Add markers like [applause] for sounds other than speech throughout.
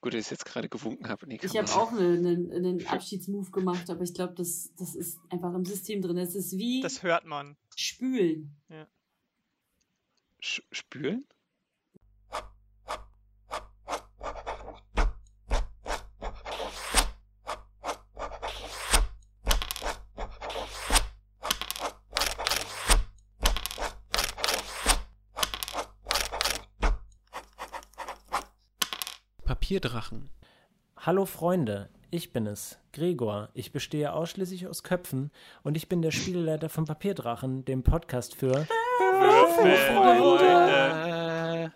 Gut, dass ich jetzt gerade gewunken habe. Ich habe auch einen, einen [laughs] Abschiedsmove gemacht, aber ich glaube, das, das ist einfach im System drin. Es ist wie. Das hört man. Spülen. Ja. Spülen? Papierdrachen. Hallo Freunde, ich bin es, Gregor. Ich bestehe ausschließlich aus Köpfen und ich bin der Spieleleiter von Papierdrachen, dem Podcast für Freunde.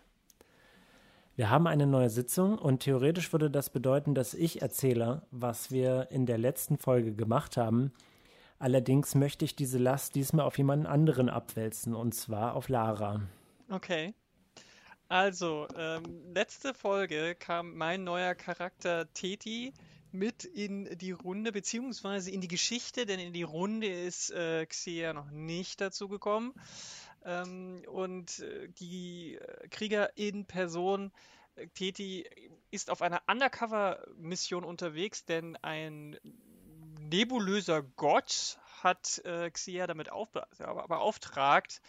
Wir haben eine neue Sitzung und theoretisch würde das bedeuten, dass ich erzähle, was wir in der letzten Folge gemacht haben. Allerdings möchte ich diese Last diesmal auf jemanden anderen abwälzen und zwar auf Lara. Okay. Also, ähm, letzte Folge kam mein neuer Charakter Teti mit in die Runde, beziehungsweise in die Geschichte, denn in die Runde ist äh, Xia noch nicht dazu gekommen. Ähm, und äh, die äh, Kriegerin Person äh, Teti ist auf einer Undercover-Mission unterwegs, denn ein nebulöser Gott hat äh, Xia damit beauftragt,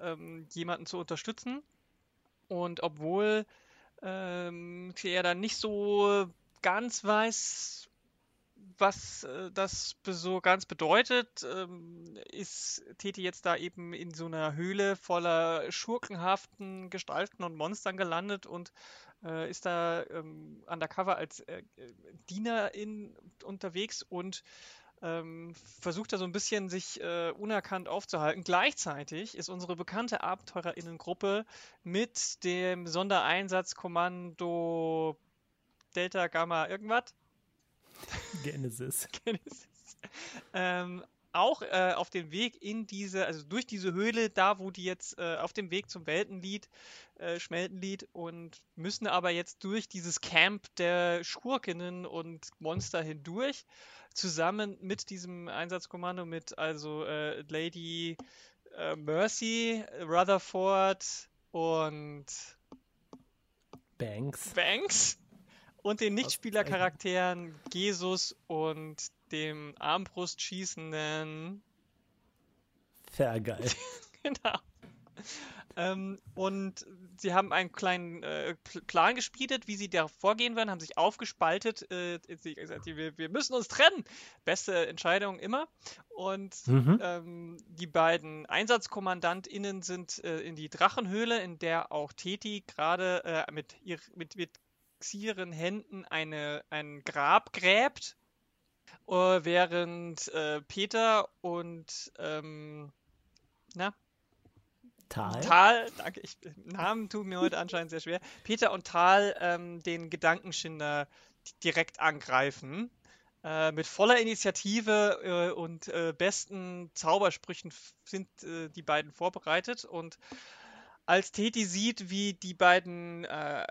ähm, jemanden zu unterstützen. Und obwohl ähm, er dann nicht so ganz weiß, was äh, das so ganz bedeutet, ähm, ist Teti jetzt da eben in so einer Höhle voller schurkenhaften Gestalten und Monstern gelandet und äh, ist da ähm, undercover als äh, Dienerin unterwegs und ähm, versucht er so ein bisschen sich äh, unerkannt aufzuhalten. Gleichzeitig ist unsere bekannte Abenteurerinnengruppe mit dem Sondereinsatzkommando Delta Gamma irgendwas. Genesis. [laughs] Genesis. Ähm, auch äh, auf dem Weg in diese, also durch diese Höhle, da wo die jetzt äh, auf dem Weg zum Weltenlied, äh, Schmeltenlied und müssen aber jetzt durch dieses Camp der Schurkinnen und Monster hindurch zusammen mit diesem Einsatzkommando, mit also äh, Lady äh, Mercy, Rutherford und Banks. Banks und den Nichtspielercharakteren Jesus und dem Armbrust schießenden Vergeil. [laughs] genau. Ähm, und sie haben einen kleinen äh, Plan gespielt, wie sie da vorgehen werden, haben sich aufgespaltet. Äh, sie gesagt, wir, wir, müssen uns trennen. Beste Entscheidung immer. Und mhm. ähm, die beiden EinsatzkommandantInnen sind äh, in die Drachenhöhle, in der auch Teti gerade äh, mit, mit, mit ihren Händen eine, ein Grab gräbt. Uh, während äh, Peter und ähm, na, Tal. Tal, danke, ich, Namen tun mir heute anscheinend sehr schwer. Peter und Tal ähm, den Gedankenschinder direkt angreifen. Äh, mit voller Initiative äh, und äh, besten Zaubersprüchen sind äh, die beiden vorbereitet und als Teti sieht, wie die beiden äh,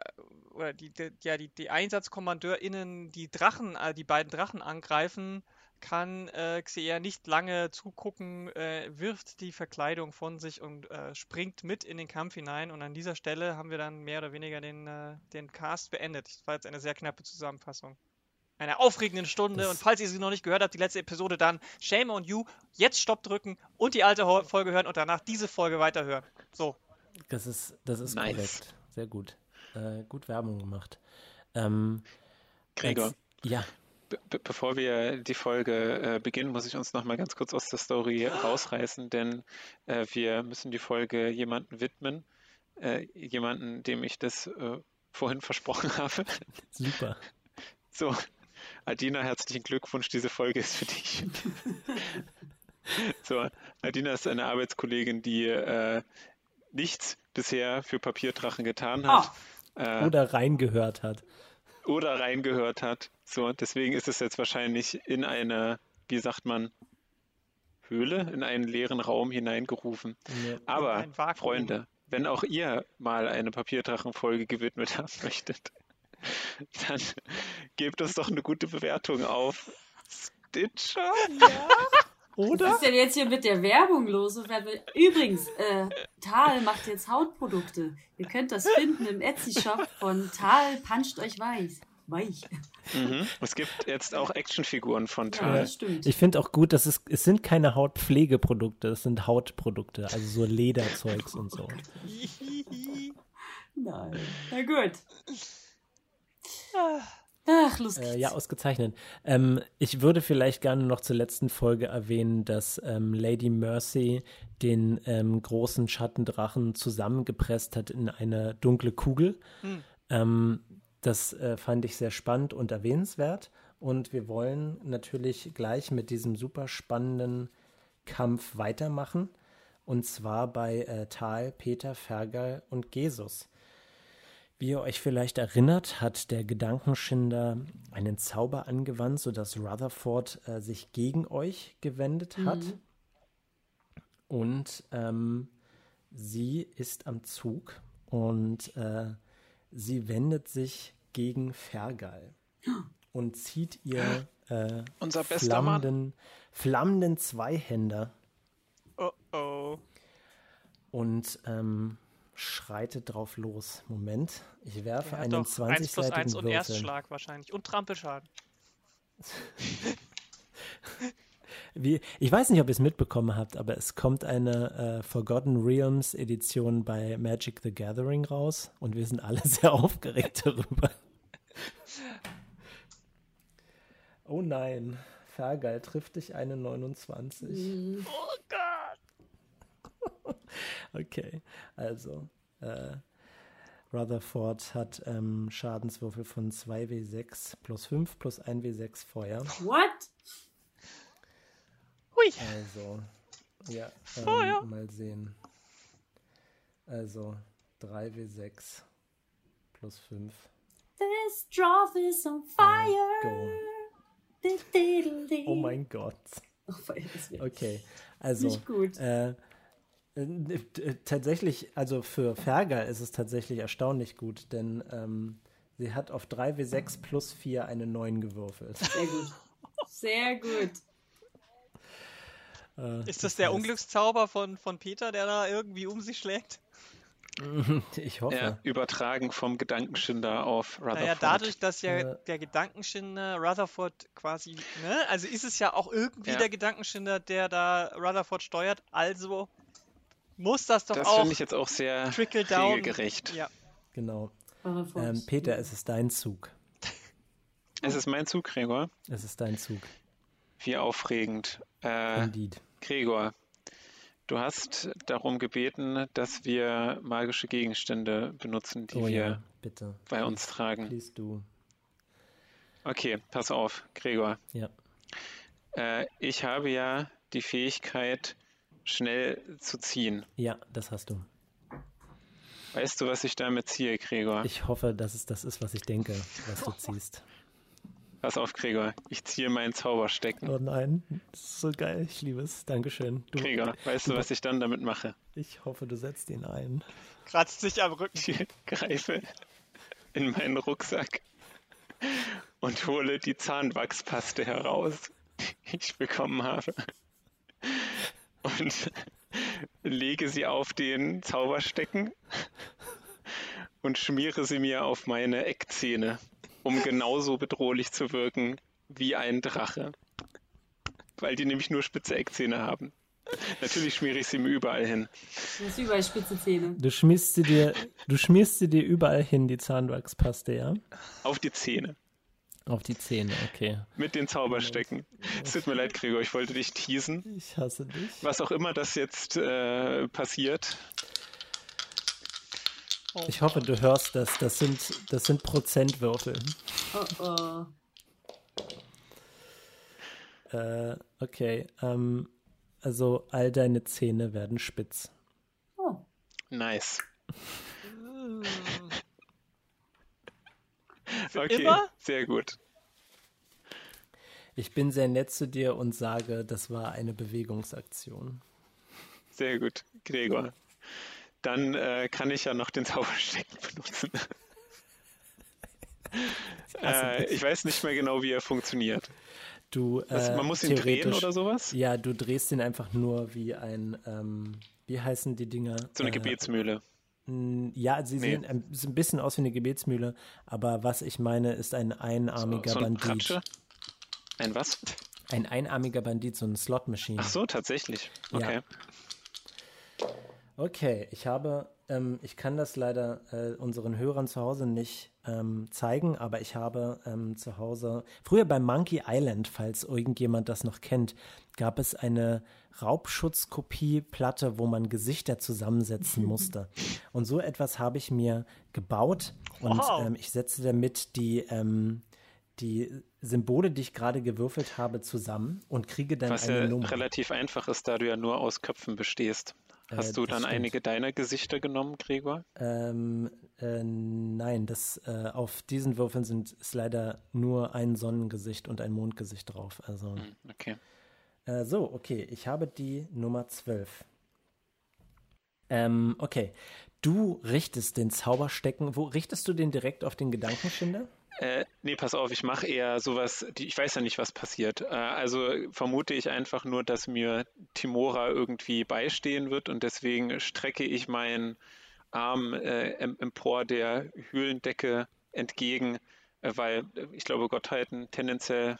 oder die, die, ja, die, die EinsatzkommandeurInnen die Drachen, äh, die beiden Drachen angreifen, kann äh, Xeer nicht lange zugucken, äh, wirft die Verkleidung von sich und äh, springt mit in den Kampf hinein. Und an dieser Stelle haben wir dann mehr oder weniger den, äh, den Cast beendet. Das war jetzt eine sehr knappe Zusammenfassung. Eine aufregende Stunde. Das und falls ihr sie noch nicht gehört habt, die letzte Episode, dann Shame on you. Jetzt Stopp drücken und die alte Folge hören und danach diese Folge weiterhören. So. Das ist, das ist nice. korrekt. Sehr gut. Äh, gut Werbung gemacht. Ähm, Gregor. Als, ja be bevor wir die Folge äh, beginnen, muss ich uns noch mal ganz kurz aus der Story rausreißen, denn äh, wir müssen die Folge jemanden widmen, äh, jemanden, dem ich das äh, vorhin versprochen [laughs] habe. Super. So, Adina, herzlichen Glückwunsch, diese Folge ist für dich. [laughs] so, Adina ist eine Arbeitskollegin, die äh, nichts bisher für Papierdrachen getan hat. Oh. Oder reingehört hat oder reingehört hat. So, deswegen ist es jetzt wahrscheinlich in eine, wie sagt man, Höhle, in einen leeren Raum hineingerufen. Ja, Aber, Freunde, wenn auch ihr mal eine Papierdrachenfolge gewidmet [laughs] haben möchtet, dann gebt uns doch eine gute Bewertung auf Stitcher. Ja. Oder? Was ist denn jetzt hier mit der Werbung los? Übrigens, äh, Tal macht jetzt Hautprodukte. Ihr könnt das finden im Etsy-Shop von Tal Puncht euch weiß. weich. Mhm. Es gibt jetzt auch Actionfiguren von Tal. Ja, stimmt. Ich finde auch gut, dass es, es sind keine Hautpflegeprodukte, es sind Hautprodukte, also so Lederzeugs und so. Nein. Na gut. Ach, lustig. Äh, ja, ausgezeichnet. Ähm, ich würde vielleicht gerne noch zur letzten Folge erwähnen, dass ähm, Lady Mercy den ähm, großen Schattendrachen zusammengepresst hat in eine dunkle Kugel. Hm. das äh, fand ich sehr spannend und erwähnenswert. Und wir wollen natürlich gleich mit diesem super spannenden Kampf weitermachen. Und zwar bei äh, Tal, Peter, Fergal und Jesus. Wie ihr euch vielleicht erinnert, hat der Gedankenschinder einen Zauber angewandt, sodass Rutherford äh, sich gegen euch gewendet hat. Mhm. Und ähm, sie ist am Zug und äh, sie wendet sich gegen Fergal [gasps] und zieht ihr äh, Unser flammenden, flammenden Zweihänder. Oh oh. Und ähm, schreitet drauf los. Moment, ich werfe einen 20 1 plus 1 und Erstschlag wahrscheinlich und Trampelschaden. [laughs] Wie, ich weiß nicht, ob ihr es mitbekommen habt, aber es kommt eine äh, Forgotten Realms Edition bei Magic the Gathering raus und wir sind alle [laughs] sehr aufgeregt darüber. oh nein, Fergal trifft dich eine 29. Oh Gott! [laughs] okay, also äh, Rutherford hat ähm, Schadenswürfel von 2w6 plus 5 plus 1w6 Feuer. What? Hui. Also, ja, ähm, Feuer. mal sehen. Also 3w6 plus 5. This dwarf is on fire. Go. Oh mein Gott. Oh, okay, also Nicht gut. Äh, äh, tatsächlich, also für Fergal ist es tatsächlich erstaunlich gut, denn ähm, sie hat auf 3w6 plus 4 eine 9 gewürfelt. Sehr gut. Sehr gut. Äh, ist das der heißt, Unglückszauber von, von Peter, der da irgendwie um sich schlägt? [laughs] Ich hoffe. Ja, übertragen vom Gedankenschinder auf Rutherford. Naja, dadurch, dass ja äh, der Gedankenschinder Rutherford quasi, ne, also ist es ja auch irgendwie ja. der Gedankenschinder, der da Rutherford steuert, also muss das doch das auch. Das finde ich jetzt auch sehr regelgerecht. Ja. Genau. Ähm, Peter, es ist dein Zug. Es ist mein Zug, Gregor. Es ist dein Zug. Wie aufregend. Äh, Indeed. Gregor, du hast darum gebeten, dass wir magische Gegenstände benutzen, die oh, wir ja, bitte. bei please, uns tragen. Please du. Okay, pass auf, Gregor. Ja. Äh, ich habe ja die Fähigkeit, schnell zu ziehen. Ja, das hast du. Weißt du, was ich damit ziehe, Gregor? Ich hoffe, dass es das ist, was ich denke, was du ziehst. Pass auf, Gregor. Ich ziehe meinen Zauberstecken. Oh nein, das ist so geil. Ich liebe es. Dankeschön. Du, Gregor, weißt du, was ich dann damit mache? Ich hoffe, du setzt ihn ein. Kratzt sich am Rücken. Ich greife in meinen Rucksack und hole die Zahnwachspaste heraus, die ich bekommen habe und [laughs] lege sie auf den Zauberstecken und schmiere sie mir auf meine Eckzähne, um genauso bedrohlich zu wirken wie ein Drache. Weil die nämlich nur spitze Eckzähne haben. Natürlich schmiere ich sie mir überall hin. Du hast überall spitze Zähne. Du schmierst sie dir, du schmierst sie dir überall hin, die Zahnwachspaste, ja? Auf die Zähne. Auf die Zähne, okay. Mit den Zauberstecken. Es tut mir leid, Gregor, ich wollte dich teasen. Ich hasse dich. Was auch immer das jetzt äh, passiert. Ich hoffe, du hörst das. Das sind, das sind Prozentwürfel. Oh oh. Äh, okay. Ähm, also all deine Zähne werden spitz. Oh. Nice. Für [laughs] okay, immer? sehr gut. Ich bin sehr nett zu dir und sage, das war eine Bewegungsaktion. Sehr gut, Gregor. Dann äh, kann ich ja noch den Zauberstecken [laughs] benutzen. [laughs] äh, ich weiß nicht mehr genau, wie er funktioniert. Du, äh, man muss ihn drehen oder sowas? Ja, du drehst ihn einfach nur wie ein, ähm, wie heißen die Dinger? So eine äh, Gebetsmühle. Ja, sie nee. sehen ein, ein, bisschen aus wie eine Gebetsmühle, aber was ich meine, ist ein einarmiger so, so ein Bandit. Pratsche? Ein was? Ein einarmiger Bandit, so ein Slot-Machine. Ach so, tatsächlich. Okay. Ja. Okay, ich habe, ähm, ich kann das leider äh, unseren Hörern zu Hause nicht ähm, zeigen, aber ich habe ähm, zu Hause, früher bei Monkey Island, falls irgendjemand das noch kennt, gab es eine Raubschutzkopie-Platte, wo man Gesichter zusammensetzen [laughs] musste. Und so etwas habe ich mir gebaut und wow. Ähm, ich setze damit die, ähm, die Symbole, die ich gerade gewürfelt habe, zusammen und kriege dann Was eine ja Nummer. relativ einfach ist, da du ja nur aus Köpfen bestehst. Hast äh, du dann stimmt. einige deiner Gesichter genommen, Gregor? Ähm, äh, nein, das, äh, auf diesen Würfeln sind, ist leider nur ein Sonnengesicht und ein Mondgesicht drauf. Also, hm, okay. Äh, so, okay, ich habe die Nummer 12. Ähm, okay, du richtest den Zauberstecken. Wo richtest du den direkt auf den Gedankenschinder? Äh, nee, pass auf, ich mache eher sowas, die, ich weiß ja nicht, was passiert. Äh, also vermute ich einfach nur, dass mir Timora irgendwie beistehen wird und deswegen strecke ich meinen Arm äh, empor der Höhlendecke entgegen, äh, weil ich glaube, Gottheiten tendenziell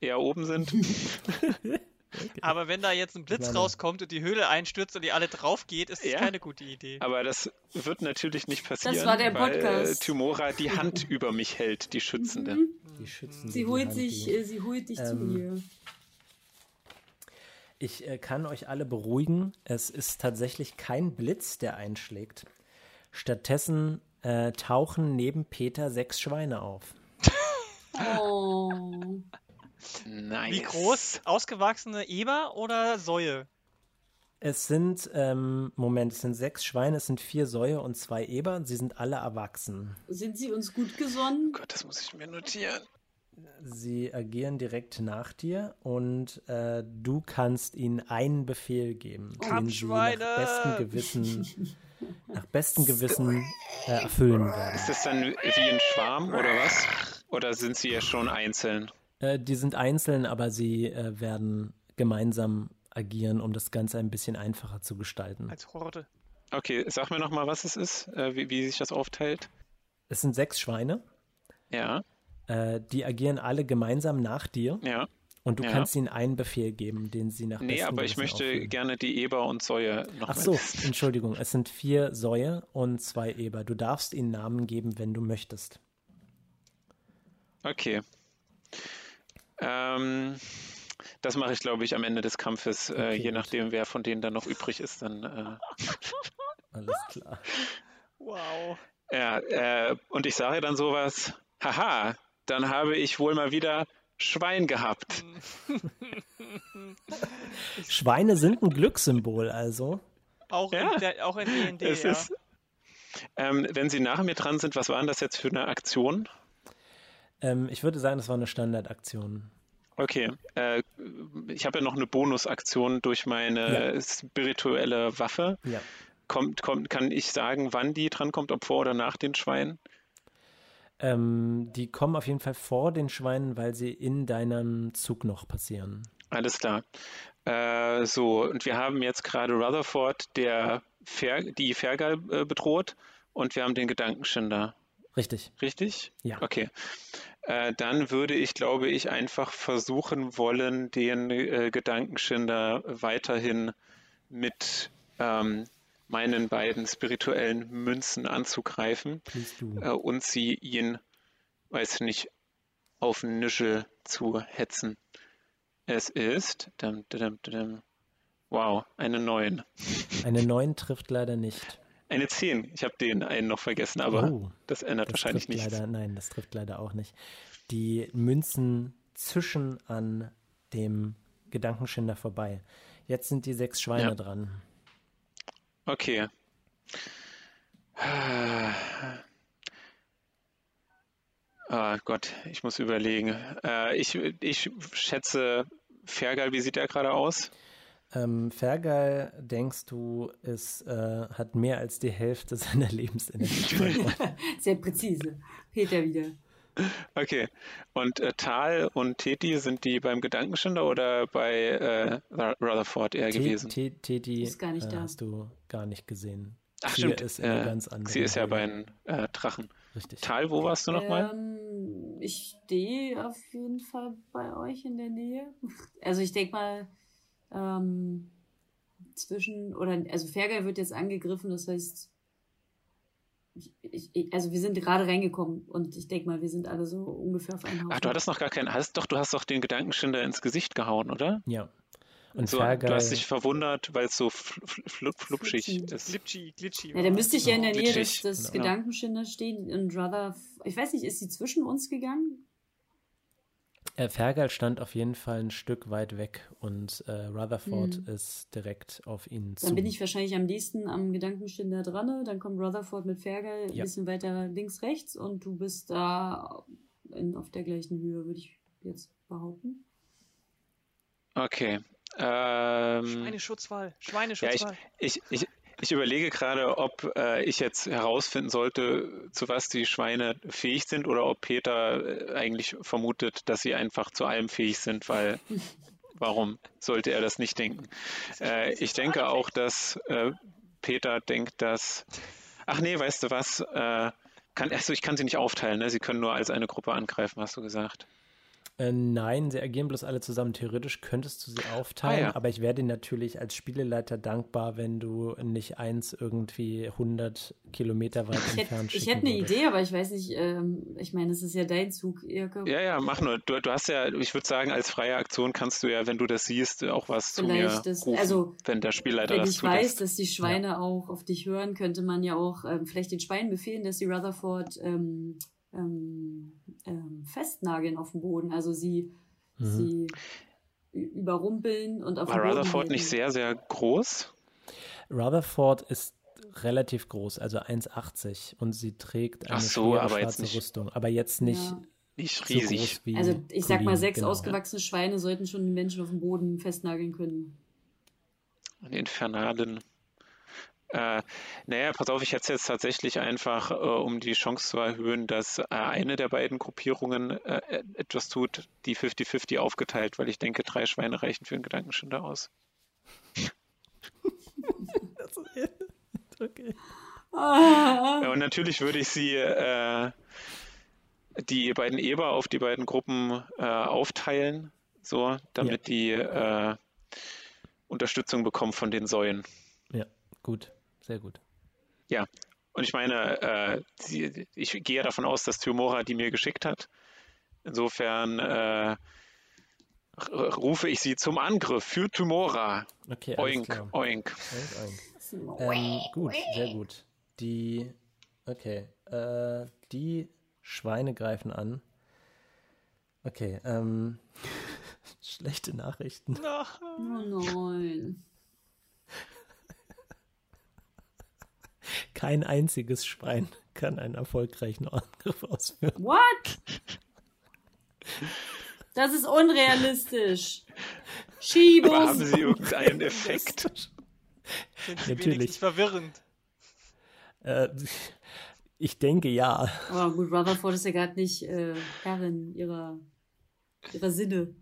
eher oben sind. [laughs] [laughs] Okay. Aber wenn da jetzt ein Blitz rauskommt und die Höhle einstürzt und die alle drauf geht, ist das ja, keine gute Idee. Aber das wird natürlich nicht passieren, das war der weil Podcast. Timora die Hand [laughs] über mich hält, die Schützende. Mhm. Die Schützende sie, holt sich, äh, sie holt dich ähm, zu ihr. Ich äh, kann euch alle beruhigen, es ist tatsächlich kein Blitz, der einschlägt. Stattdessen äh, tauchen neben Peter sechs Schweine auf. [laughs] Oh. Nice. Wie groß? Ausgewachsene Eber oder Säue? Es sind, ähm, Moment, es sind sechs Schweine, es sind vier Säue und zwei Eber. Sie sind alle erwachsen. Sind sie uns gut gesonnen? Oh Gott, das muss ich mir notieren. Sie agieren direkt nach dir und äh, du kannst ihnen einen Befehl geben, oh, den sie nach bestem Gewissen, [laughs] nach bestem Gewissen äh, erfüllen werden. Ist das dann wie ein Schwarm oder was? Oder sind sie ja schon einzeln? Äh, die sind einzeln, aber sie äh, werden gemeinsam agieren, um das Ganze ein bisschen einfacher zu gestalten. Als Horde. Okay, sag mir nochmal, was es ist, äh, wie, wie sich das aufteilt. Es sind sechs Schweine. Ja. Äh, die agieren alle gemeinsam nach dir. Ja. Und du ja. kannst ihnen einen Befehl geben, den sie nach Nee, aber ich möchte auffüllen. gerne die Eber und Säue noch Ach so, Entschuldigung, es sind vier Säue und zwei Eber. Du darfst ihnen Namen geben, wenn du möchtest. Okay. Ähm, das mache ich, glaube ich, am Ende des Kampfes, äh, okay, äh, je gut. nachdem, wer von denen dann noch übrig ist. Dann, äh... [laughs] Alles klar. Wow. Ja, äh, und ich sage dann sowas, haha, dann habe ich wohl mal wieder Schwein gehabt. [laughs] Schweine sind ein Glückssymbol, also. Auch ja. in, der, auch in D&D, ja. Ist, ähm, wenn Sie nach mir dran sind, was war denn das jetzt für eine Aktion? Ähm, ich würde sagen, das war eine Standardaktion. Okay, äh, ich habe ja noch eine Bonusaktion durch meine ja. spirituelle Waffe. Ja. Kommt, kommt, kann ich sagen, wann die drankommt, ob vor oder nach den Schweinen? Ähm, die kommen auf jeden Fall vor den Schweinen, weil sie in deinem Zug noch passieren. Alles klar. Äh, so, und wir haben jetzt gerade Rutherford, der Fer die Fergal äh, bedroht, und wir haben den Gedankenschinder. Richtig. Richtig? Ja. Okay. Äh, dann würde ich, glaube ich, einfach versuchen wollen, den äh, Gedankenschinder weiterhin mit ähm, meinen beiden spirituellen Münzen anzugreifen äh, und sie ihn, weiß nicht, auf Nischel zu hetzen. Es ist, dum, dum, dum, wow, eine 9. Eine 9 trifft leider nicht. Eine 10. Ich habe den einen noch vergessen, aber oh, das ändert das wahrscheinlich nichts. Leider, nein, das trifft leider auch nicht. Die Münzen zischen an dem Gedankenschinder vorbei. Jetzt sind die sechs Schweine ja. dran. Okay. Oh Gott, ich muss überlegen. Äh, ich, ich schätze, Fergal, wie sieht der gerade aus? Ähm, Fergal, denkst du, es äh, hat mehr als die Hälfte seiner [laughs] Lebensenergie. [laughs] Sehr präzise. Peter wieder. Okay. Und äh, Tal und Teti, sind die beim Gedankenschinder oder bei äh, Rutherford eher T gewesen? T Teti äh, hast du gar nicht gesehen. Ach, stimmt. ist äh, ganz. Sie ist ja bei den äh, Drachen. Richtig. Tal, wo warst du nochmal? Ähm, ich stehe auf jeden Fall bei euch in der Nähe. Also ich denke mal, ähm, zwischen, oder also Fergal wird jetzt angegriffen, das heißt, ich, ich, also wir sind gerade reingekommen und ich denke mal, wir sind alle so ungefähr auf einen Haufen. Ach, du hattest noch gar keinen, hast doch, du hast doch den Gedankenschinder ins Gesicht gehauen, oder? Ja. Und so, Fergal... du hast dich verwundert, weil es so fl fl flupschig ist. Glitchy, glitchy. Ja, da müsste ich ja in der Nähe des, des genau. Gedankenschinders stehen und Ruther, ich weiß nicht, ist sie zwischen uns gegangen? Äh, Fergal stand auf jeden Fall ein Stück weit weg und äh, Rutherford hm. ist direkt auf ihn zu. Dann bin ich wahrscheinlich am nächsten am Gedankenständer dran. Dann kommt Rutherford mit Fergal ein bisschen weiter links, rechts und du bist da in, auf der gleichen Höhe, würde ich jetzt behaupten. Okay. Ähm, Schweineschutzwall. Schweineschutzwall. Ja, ich, ich, ich, ich überlege gerade, ob äh, ich jetzt herausfinden sollte, zu was die Schweine fähig sind oder ob Peter äh, eigentlich vermutet, dass sie einfach zu allem fähig sind, weil [laughs] warum sollte er das nicht denken? Äh, ich denke auch, dass äh, Peter denkt, dass. Ach nee, weißt du was? Äh, kann, achso, ich kann sie nicht aufteilen, ne? Sie können nur als eine Gruppe angreifen, hast du gesagt. Äh, nein, sie agieren bloß alle zusammen. Theoretisch könntest du sie aufteilen, ah, ja. aber ich wäre dir natürlich als Spieleleiter dankbar, wenn du nicht eins irgendwie 100 Kilometer weit ich entfernt hätte, Ich hätte eine Idee, aber ich weiß nicht, ähm, ich meine, es ist ja dein Zug, Irke. Ja, ja, mach nur. Du, du, hast ja, ich würde sagen, als freie Aktion kannst du ja, wenn du das siehst, auch was Vielleicht zu mir das, rufen, also, wenn der Spielleiter wenn das ich weiß, dass die Schweine ja. auch auf dich hören, könnte man ja auch ähm, vielleicht den Schweinen befehlen, dass sie Rutherford ähm, ähm, ähm, festnageln auf dem Boden. Also sie, mhm. sie überrumpeln und auf War Rutherford nicht sehr, sehr groß? Rutherford ist relativ groß, also 1,80 und sie trägt eine so, schwarze nicht, Rüstung, aber jetzt nicht, ja. nicht riesig. So also ich sag mal, sechs genau. ausgewachsene Schweine sollten schon den Menschen auf dem Boden festnageln können. Einen infernalen äh, naja, pass auf, ich hätte es jetzt tatsächlich einfach, äh, um die Chance zu erhöhen, dass äh, eine der beiden Gruppierungen äh, etwas tut, die 50-50 aufgeteilt, weil ich denke, drei Schweine reichen für einen Gedankenschinder aus. [laughs] okay. Und natürlich würde ich sie, äh, die beiden Eber auf die beiden Gruppen äh, aufteilen, so, damit ja. die Unterstützung bekommen von den Säulen. Ja, gut sehr gut. Ja, und ich meine, äh, sie, ich gehe davon aus, dass Thyomora die mir geschickt hat. Insofern äh, rufe ich sie zum Angriff für Tymora. Okay, oink, oink, oink. oink. Ähm, gut, sehr gut. Die, okay, äh, die Schweine greifen an. Okay, ähm, [laughs] schlechte Nachrichten. Oh nein. Kein einziges Schwein kann einen erfolgreichen Angriff ausführen. What? Das ist unrealistisch. Schiebus. Aber haben Sie irgendeinen Effekt? Natürlich. verwirrend. Äh, ich denke ja. Aber gut, Rutherford ist ja gerade nicht äh, Herrin ihrer, ihrer Sinne.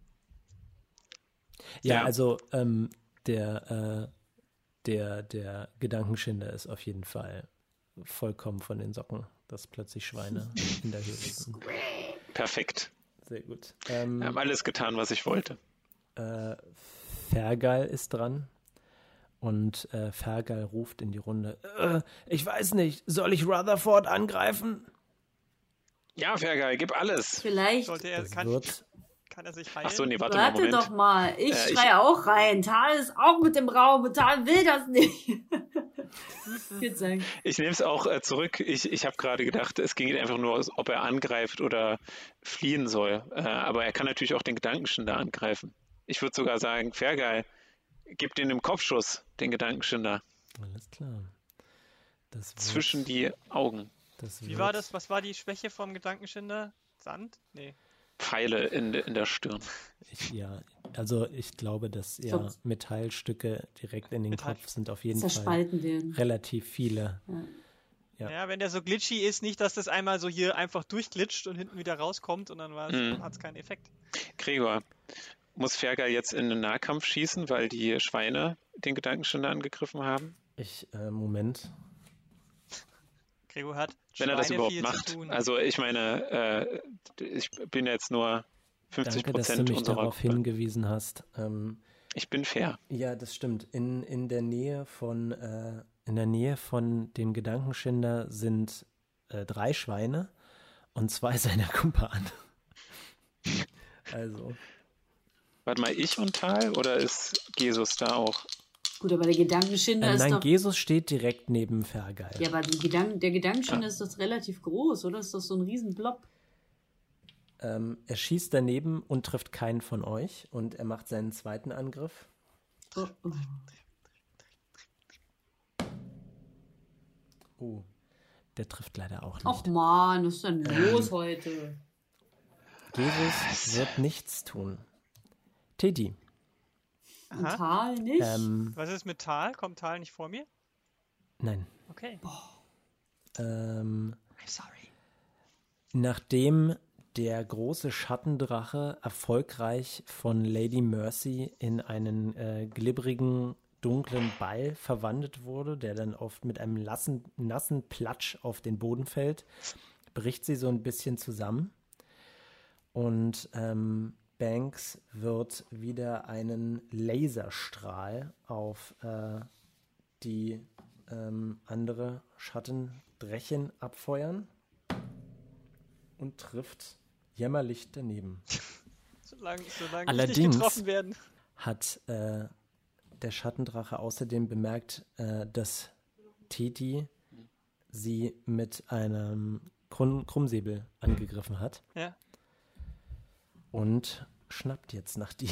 Ja, ja. also ähm, der äh, der, der Gedankenschinder ist auf jeden Fall vollkommen von den Socken, dass plötzlich Schweine [laughs] in der Höhe sind. Perfekt. Sehr gut. Ähm, Wir haben alles getan, was ich wollte. Äh, Fergal ist dran. Und äh, Fergal ruft in die Runde: äh, Ich weiß nicht, soll ich Rutherford angreifen? Ja, Fergal, gib alles. Vielleicht. Sollte er, das wird kann er sich heilen? Achso, nee, warte, warte mal, doch mal. Ich äh, schreie auch rein. Tal ist auch mit dem Raum und Tal will das nicht. [laughs] ich nehme es auch äh, zurück. Ich, ich habe gerade gedacht, es ging einfach nur, ob er angreift oder fliehen soll. Äh, aber er kann natürlich auch den Gedankenschinder angreifen. Ich würde sogar sagen, Fergal, gib den im Kopfschuss, den Gedankenschinder. Alles klar. Zwischen die Augen. Wie war das? Was war die Schwäche vom Gedankenschinder? Sand? Nee. Pfeile in, in der Stirn. Ich, ja, also ich glaube, dass ja Metallstücke direkt in den Metall. Kopf sind auf jeden Fall werden. relativ viele. Ja. Ja. ja. wenn der so glitchy ist, nicht, dass das einmal so hier einfach durchglitscht und hinten wieder rauskommt und dann mhm. hat es keinen Effekt. Gregor, muss Fergal jetzt in den Nahkampf schießen, weil die Schweine den Gedankenständer angegriffen haben? Ich, äh, Moment. Gregor hat wenn er das überhaupt macht. Also ich meine, äh, ich bin jetzt nur 50 Danke, dass du mich darauf Gruppe. hingewiesen hast. Ähm, ich bin fair. Ja, das stimmt. In, in der Nähe von äh, in der Nähe von dem Gedankenschinder sind äh, drei Schweine und zwei [laughs] seiner Kumpanen. also. Warte mal, ich und Tal oder ist Jesus da auch? Gut, aber der Gedankenschinder äh, ist nein, doch... Nein, Jesus steht direkt neben Fergal. Ja, aber Gedank der Gedankenschinder ah. ist doch relativ groß, oder? Ist doch so ein Riesenblob. Ähm, er schießt daneben und trifft keinen von euch und er macht seinen zweiten Angriff. Oh, oh. oh der trifft leider auch nicht. Ach man, was ist denn los ähm, heute? Jesus wird nichts tun. Teddy. Aha. Tal nicht? Ähm, was ist mit Tal? Kommt Tal nicht vor mir? Nein. Okay. Ähm, I'm sorry. Nachdem der große Schattendrache erfolgreich von Lady Mercy in einen äh, glibberigen, dunklen Ball verwandelt wurde, der dann oft mit einem lassen, nassen Platsch auf den Boden fällt, bricht sie so ein bisschen zusammen. Und ähm, Banks wird wieder einen Laserstrahl auf äh, die ähm, andere Schattendrechen abfeuern und trifft jämmerlich daneben. [laughs] solange, solange Allerdings getroffen werden. hat äh, der Schattendrache außerdem bemerkt, äh, dass Titi sie mit einem Krumm Krummsäbel angegriffen hat. Ja. Und schnappt jetzt nach dir.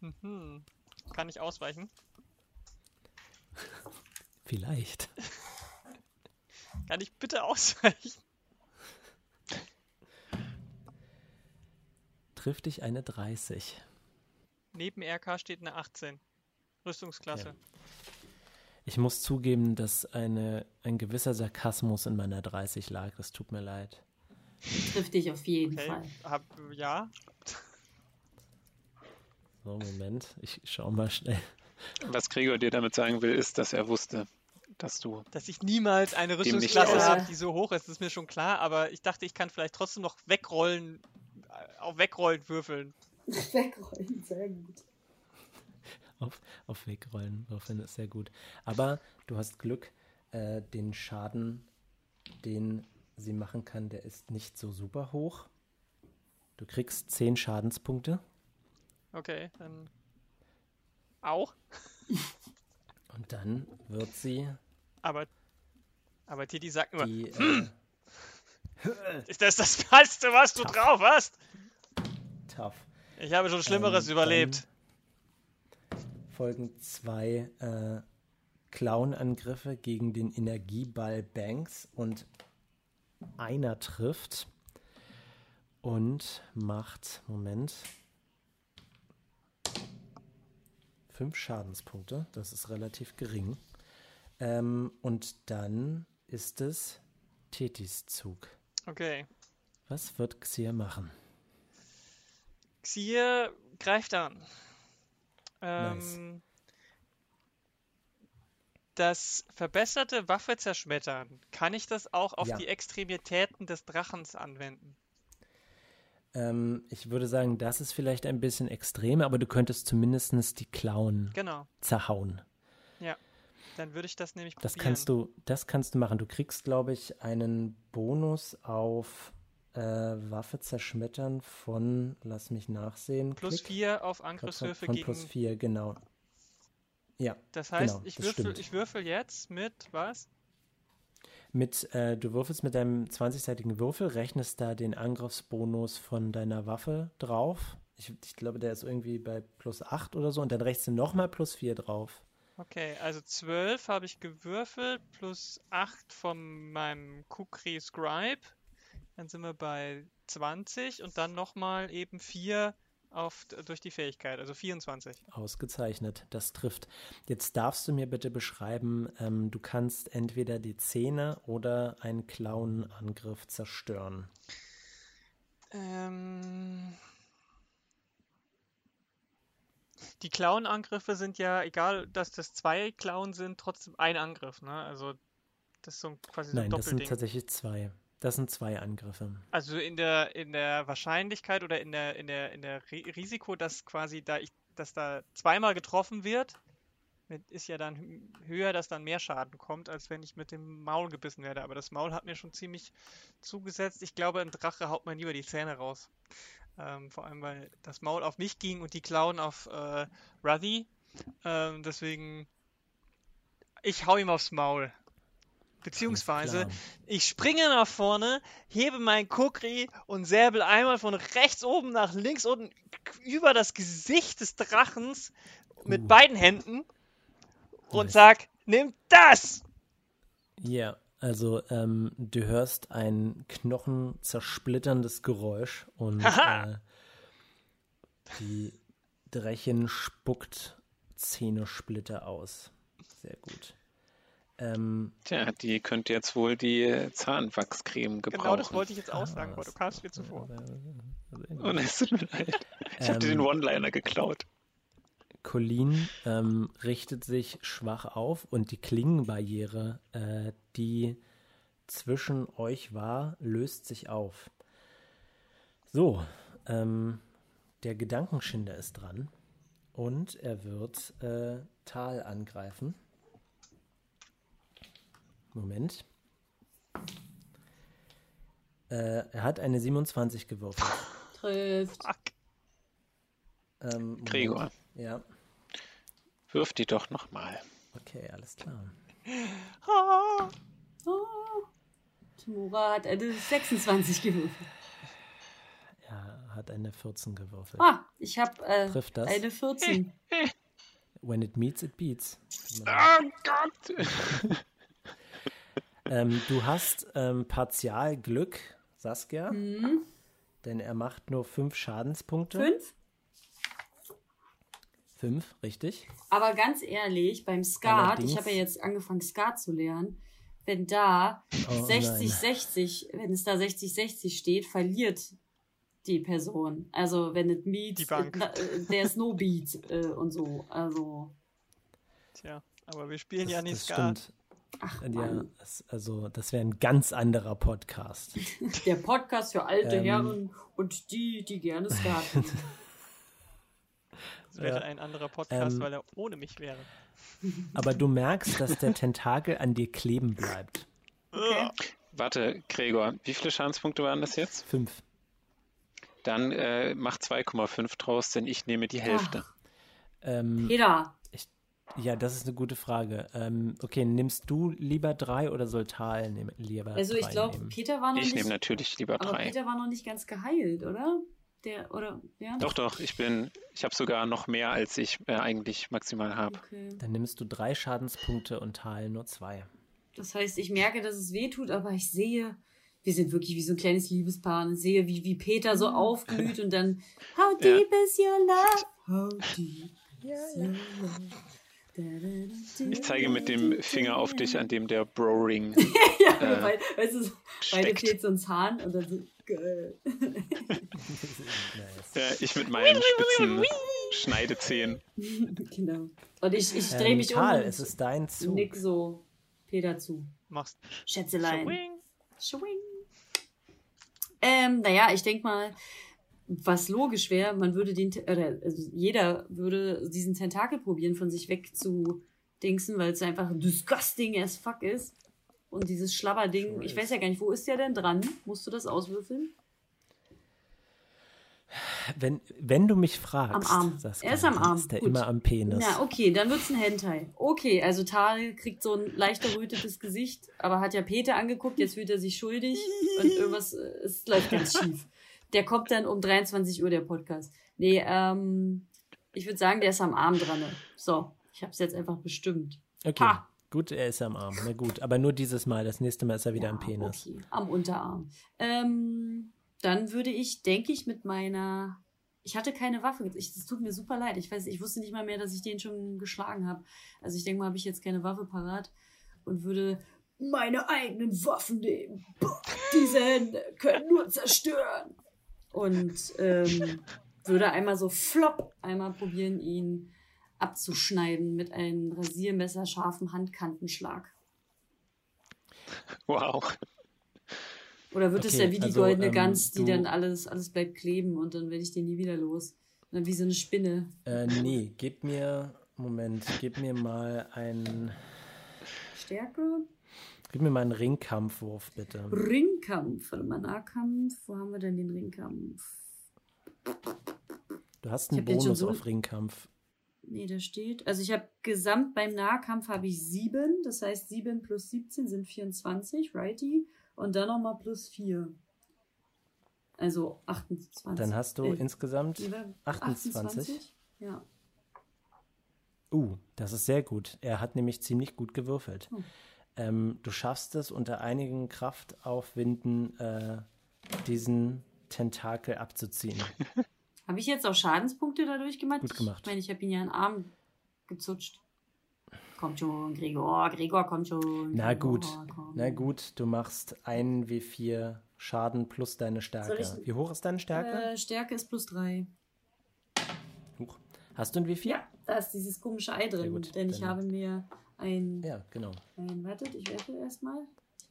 Mhm. Kann ich ausweichen? Vielleicht. Kann ich bitte ausweichen? trifft dich eine 30. Neben RK steht eine 18. Rüstungsklasse. Okay. Ich muss zugeben, dass eine, ein gewisser Sarkasmus in meiner 30 lag. Das tut mir leid. Trifft dich auf jeden okay. Fall. Hab, ja. So, Moment. Ich schau mal schnell. Was Gregor dir damit sagen will, ist, dass er wusste, dass du. Dass ich niemals eine Rüstungsklasse habe, die so hoch ist, ist mir schon klar, aber ich dachte, ich kann vielleicht trotzdem noch wegrollen, auf Wegrollen würfeln. [laughs] Wegrollen, sehr gut. Auf, auf Wegrollen würfeln ist sehr gut. Aber du hast Glück, äh, den Schaden, den sie machen kann, der ist nicht so super hoch. Du kriegst 10 Schadenspunkte. Okay, dann auch. [laughs] Und dann wird sie. Aber, aber Titi sagt nur. Die, hm. äh, [laughs] ist das das Beste, was du drauf hast? tough. Ich habe schon Schlimmeres ähm, überlebt. Folgen zwei äh, Clown-Angriffe gegen den Energieball Banks und einer trifft und macht, Moment, fünf Schadenspunkte. Das ist relativ gering. Ähm, und dann ist es Tetis Zug. Okay. Was wird Xia machen? Xir greift an. Ähm, nice. Das verbesserte Waffe zerschmettern, kann ich das auch auf ja. die Extremitäten des Drachens anwenden? Ähm, ich würde sagen, das ist vielleicht ein bisschen extrem, aber du könntest zumindest die Klauen genau. zerhauen. Ja, dann würde ich das nämlich probieren. Das kannst du, das kannst du machen. Du kriegst, glaube ich, einen Bonus auf äh, Waffe zerschmettern von, lass mich nachsehen. Plus 4 auf Angriffshöfe von gegen. Plus 4, genau. Ja. Das heißt, genau, ich, das würfel, ich würfel jetzt mit was? Mit, äh, du würfelst mit deinem 20-seitigen Würfel, rechnest da den Angriffsbonus von deiner Waffe drauf. Ich, ich glaube, der ist irgendwie bei plus 8 oder so und dann rechnest du nochmal plus 4 drauf. Okay, also 12 habe ich gewürfelt, plus 8 von meinem Kukri Scribe dann sind wir bei 20 und dann nochmal eben 4 auf, durch die Fähigkeit, also 24. Ausgezeichnet, das trifft. Jetzt darfst du mir bitte beschreiben, ähm, du kannst entweder die Zähne oder einen Klauenangriff zerstören. Ähm, die Klauenangriffe sind ja, egal dass das zwei Klauen sind, trotzdem ein Angriff. Ne? Also Das ist so quasi so Nein, das sind tatsächlich zwei. Das sind zwei Angriffe. Also in der, in der Wahrscheinlichkeit oder in der, in der, in der Risiko, dass quasi da ich, dass da zweimal getroffen wird, ist ja dann höher, dass dann mehr Schaden kommt, als wenn ich mit dem Maul gebissen werde. Aber das Maul hat mir schon ziemlich zugesetzt. Ich glaube, ein Drache haut mir lieber die Zähne raus. Ähm, vor allem, weil das Maul auf mich ging und die Klauen auf äh, Ruthy. Ähm, deswegen, ich hau ihm aufs Maul. Beziehungsweise, ich springe nach vorne, hebe meinen Kukri und säbel einmal von rechts oben nach links unten über das Gesicht des Drachens mit uh. beiden Händen und nice. sag, nimm das! Ja, also ähm, du hörst ein knochenzersplitterndes Geräusch und äh, die Drechin spuckt Zähnesplitter aus. Sehr gut. Ähm, Tja, die könnte jetzt wohl die Zahnwachscreme gebrauchen. Genau, das wollte ich jetzt auch sagen, aber du kamst mir zuvor. Oh, es tut mir leid. Ich ähm, habe dir den One-Liner geklaut. Colleen ähm, richtet sich schwach auf und die Klingenbarriere, äh, die zwischen euch war, löst sich auf. So, ähm, der Gedankenschinder ist dran und er wird äh, Tal angreifen. Moment. Äh, er hat eine 27 gewürfelt. Trifft. Ähm, Gregor. Ja. Wirf die doch nochmal. Okay, alles klar. Ah. Oh. Timura hat eine 26 gewürfelt. Er hat eine 14 gewürfelt. Ah, ich habe äh, Trifft das? eine 14. When it meets, it beats. Oh Gott! [laughs] ähm, du hast ähm, partial Glück, Saskia. Mhm. Denn er macht nur 5 Schadenspunkte. 5? Fünf, richtig. Aber ganz ehrlich, beim Skat, Allerdings. ich habe ja jetzt angefangen, Skat zu lernen, wenn da 60-60, oh, wenn es da 60-60 steht, verliert die Person. Also wenn es Meet, äh, der ist No Beat äh, und so. Also. Tja, aber wir spielen das, ja nicht Skat. Stimmt. Ach, ja, das, also das wäre ein ganz anderer Podcast. [laughs] Der Podcast für alte ähm, Herren und die, die gerne skaten. Das wäre ja. ein anderer Podcast, ähm, weil er ohne mich wäre. Aber du merkst, dass der Tentakel an dir kleben bleibt. Okay. Warte, Gregor, wie viele Schadenspunkte waren das jetzt? Fünf. Dann äh, mach 2,5 draus, denn ich nehme die Hälfte. Ähm, Peter. Ja, das ist eine gute Frage. Ähm, okay, nimmst du lieber drei oder soll Tal nehm, lieber Also ich glaube, Peter war noch ich nicht... Ich nehme natürlich lieber drei. Aber Peter war noch nicht ganz geheilt, oder? Der, oder, ja? Doch, doch, ich bin, ich habe sogar noch mehr, als ich äh, eigentlich maximal habe. Okay. Dann nimmst du drei Schadenspunkte und Tal nur zwei. Das heißt, ich merke, dass es weh tut, aber ich sehe, wir sind wirklich wie so ein kleines Liebespaar und sehe, wie, wie Peter so aufglüht und dann, how deep ja. is your love? How deep is your love? Ich zeige mit dem Finger auf dich, an dem der Bro-Ring. [laughs] ja, äh, weil, weißt du, beide fehlt so ein Zahn und dann so, geil. ja, ich mit meinen spitzen Schneidezähnen. [laughs] genau. Und ich, ich drehe mich um. Und es ist dein Zug. Nick so Peter zu. Machst. Schätzelein. Schwing. Schwing. Ähm, naja, ich denke mal, was logisch wäre, man würde den, oder also jeder würde diesen Tentakel probieren, von sich weg zu dingsen, weil es einfach disgusting as fuck ist. Und dieses Schlabberding, ich weiß ja gar nicht, wo ist der denn dran? Musst du das auswürfeln? Wenn, wenn du mich fragst, am Arm. Saskia, er ist am Arm. Ist der Gut. immer am Penis. Ja, okay, dann wird's ein Hentai. Okay, also Tal kriegt so ein leicht errötetes Gesicht, aber hat ja Peter angeguckt, jetzt fühlt er sich schuldig und irgendwas, äh, es läuft ganz schief. [laughs] Der kommt dann um 23 Uhr, der Podcast. Nee, ähm, ich würde sagen, der ist am Arm dran. So, ich habe es jetzt einfach bestimmt. Okay. Ha. Gut, er ist am Arm. Na gut, aber nur dieses Mal. Das nächste Mal ist er wieder ja, am Penis. Okay, am Unterarm. Ähm, dann würde ich, denke ich, mit meiner. Ich hatte keine Waffe. Es tut mir super leid. Ich weiß, ich wusste nicht mal mehr, dass ich den schon geschlagen habe. Also ich denke mal, habe ich jetzt keine Waffe parat und würde meine eigenen Waffen nehmen. Boah, diese Hände können nur zerstören und ähm, würde einmal so flop einmal probieren, ihn abzuschneiden mit einem Rasiermesser scharfen Handkantenschlag. Wow. Oder wird okay, es ja wie die also, goldene ähm, Gans, die dann alles, alles bleibt kleben und dann werde ich den nie wieder los. Und dann wie so eine Spinne. Äh, nee, gib mir, Moment, gib mir mal ein. Stärke? Gib mir mal einen Ringkampfwurf, bitte. Ringkampf, warte mal, Nahkampf. Wo haben wir denn den Ringkampf? Du hast einen Bonus so auf Ringkampf. Nee, da steht. Also ich habe gesamt beim Nahkampf habe ich sieben. Das heißt, sieben plus 17 sind 24, righty. Und dann nochmal plus vier. Also 28. Dann hast du äh, insgesamt 28. 28. Ja. Uh, das ist sehr gut. Er hat nämlich ziemlich gut gewürfelt. Oh. Ähm, du schaffst es unter einigen Kraftaufwinden, äh, diesen Tentakel abzuziehen. [laughs] Habe ich jetzt auch Schadenspunkte dadurch gemacht? Gut gemacht. Ich meine, ich habe ihn ja in den Arm gezutscht. Kommt schon, Gregor, Gregor kommt schon. Na gut, komm. na gut, du machst ein W4 Schaden plus deine Stärke. Wie hoch ist deine Stärke? Äh, Stärke ist plus 3. Huch. Hast du ein W4? Ja, da ist dieses komische Ei drin, gut, denn ich habe mir ein. Ja, genau. Ein, wartet, ich werfe erstmal.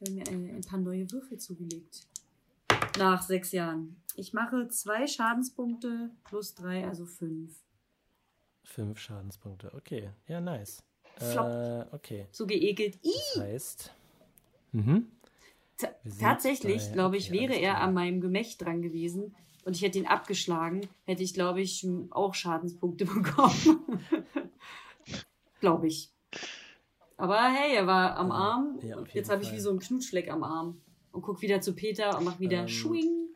Ich habe mir ein, ein paar neue Würfel zugelegt. Nach sechs Jahren. Ich mache zwei Schadenspunkte plus drei, also fünf. Fünf Schadenspunkte, okay. Ja, nice. Äh, okay. So geekelt. Das heißt. Mhm. Tatsächlich, glaube ich, okay, wäre er klar. an meinem Gemächt dran gewesen und ich hätte ihn abgeschlagen, hätte ich, glaube ich, auch Schadenspunkte [laughs] bekommen. glaube ich. Aber hey, er war am Arm. Ja, jetzt habe ich wie so einen Knutschfleck am Arm. Und guck wieder zu Peter und mach wieder ähm, Schwing.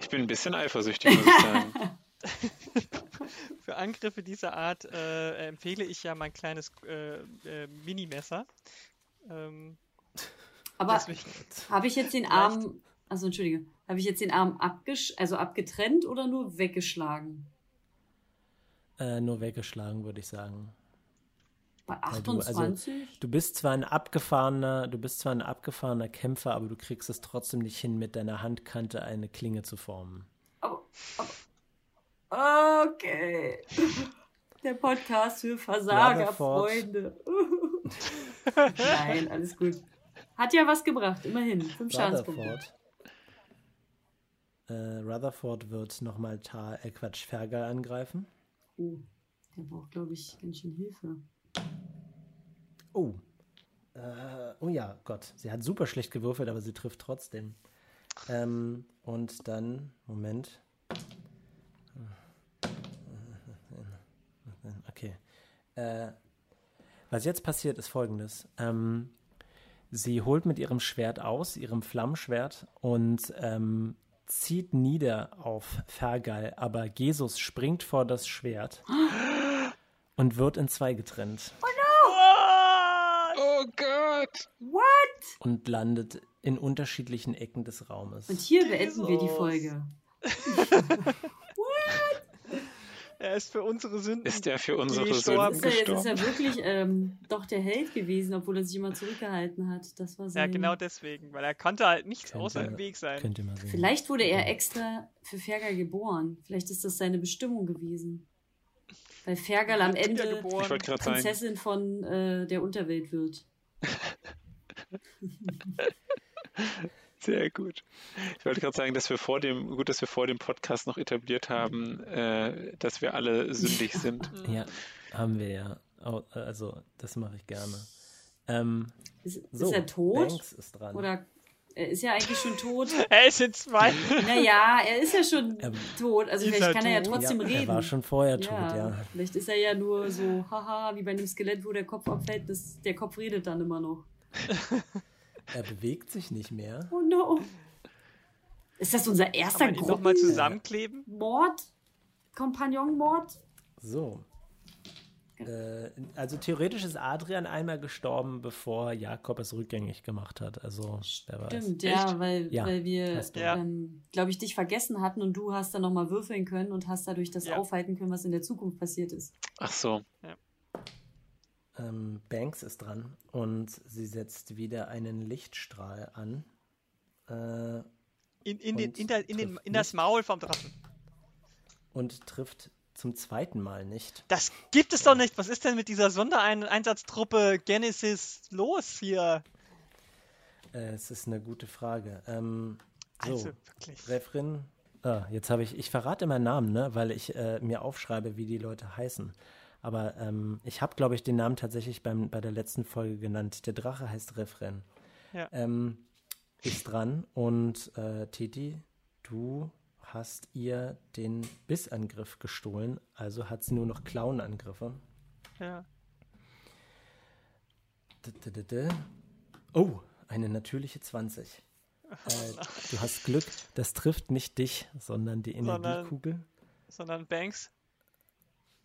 Ich bin ein bisschen eifersüchtig, muss ich sagen. [laughs] Für Angriffe dieser Art äh, empfehle ich ja mein kleines äh, äh, Minimesser. Ähm, Aber habe ich jetzt den Arm, also entschuldige, habe ich jetzt den Arm abgesch also abgetrennt oder nur weggeschlagen? Äh, nur weggeschlagen, würde ich sagen. Bei 28? Du, also, du bist zwar ein abgefahrener, du bist zwar ein abgefahrener Kämpfer, aber du kriegst es trotzdem nicht hin, mit deiner Handkante eine Klinge zu formen. Aber, aber okay. [laughs] Der Podcast für Versagerfreunde. [laughs] Nein, alles gut. Hat ja was gebracht, immerhin. Fünf Schadenspunkte. Äh, Rutherford wird nochmal Tal, äh Quatsch, Fergal angreifen. Oh, der braucht, glaube ich, ganz schön Hilfe. Oh. Äh, oh ja, Gott. Sie hat super schlecht gewürfelt, aber sie trifft trotzdem. Ähm, und dann, Moment. Okay. Äh, was jetzt passiert, ist folgendes. Ähm, sie holt mit ihrem Schwert aus, ihrem Flammschwert, und ähm, zieht nieder auf Fergal, aber Jesus springt vor das Schwert und wird in zwei getrennt. Oh Oh Gott! What? Und landet in unterschiedlichen Ecken des Raumes. Und hier beenden Jesus. wir die Folge. [laughs] [laughs] Er ist für unsere Sünden. Ist er für unsere gestorben. Sünden ist er, ist er wirklich ähm, doch der Held gewesen, obwohl er sich immer zurückgehalten hat. Das war sein... Ja, genau deswegen, weil er konnte halt nichts könnte, außer im Weg sein. Könnte man sehen. Vielleicht wurde er extra für Fergal geboren. Vielleicht ist das seine Bestimmung gewesen. Weil Fergal am Ende Prinzessin von äh, der Unterwelt wird. [laughs] [laughs] Sehr gut. Ich wollte gerade sagen, dass wir vor dem, gut, dass wir vor dem Podcast noch etabliert haben, äh, dass wir alle sündig sind. [laughs] Ja, haben wir ja. Also, das mache ich gerne. Ähm, ist, so, ist er tot? Banks ist dran. Oder er ist ja eigentlich schon tot. [laughs] er ist in zwei. Naja, er ist ja schon er, tot. Also vielleicht kann er ja trotzdem ja, reden. Er war schon vorher tot, ja. ja. Vielleicht ist er ja nur so, haha, wie bei einem Skelett, wo der Kopf abfällt, das, der Kopf redet dann immer noch. [laughs] er bewegt sich nicht mehr. Oh no. Ist das unser erster Kann man ihn nochmal zusammenkleben? Mord? Kompagnon-Mord? So. Äh, also theoretisch ist Adrian einmal gestorben, bevor Jakob es rückgängig gemacht hat. Also Stimmt, ja, weil, ja, weil wir, ähm, glaube ich, dich vergessen hatten und du hast dann nochmal würfeln können und hast dadurch das ja. aufhalten können, was in der Zukunft passiert ist. Ach so. Ja. Ähm, Banks ist dran und sie setzt wieder einen Lichtstrahl an. Äh, in, in, den, in, der, in, den, in das Maul vom Drachen. Und trifft zum zweiten Mal nicht. Das gibt es doch nicht. Was ist denn mit dieser Sondereinsatztruppe Genesis los hier? Äh, es ist eine gute Frage. Ähm, so, also, wirklich. Refrin. Ah, jetzt habe ich, ich verrate immer Namen, ne, weil ich äh, mir aufschreibe, wie die Leute heißen. Aber ähm, ich habe, glaube ich, den Namen tatsächlich beim, bei der letzten Folge genannt. Der Drache heißt Refren. Ja. Ähm, ist dran und äh, Titi, du hast ihr den Bissangriff gestohlen, also hat sie nur noch Klauenangriffe. Ja. Oh, eine natürliche 20. [laughs] Äh, du hast Glück, das trifft nicht dich, sondern die Energiekugel. Sondern, sondern Banks.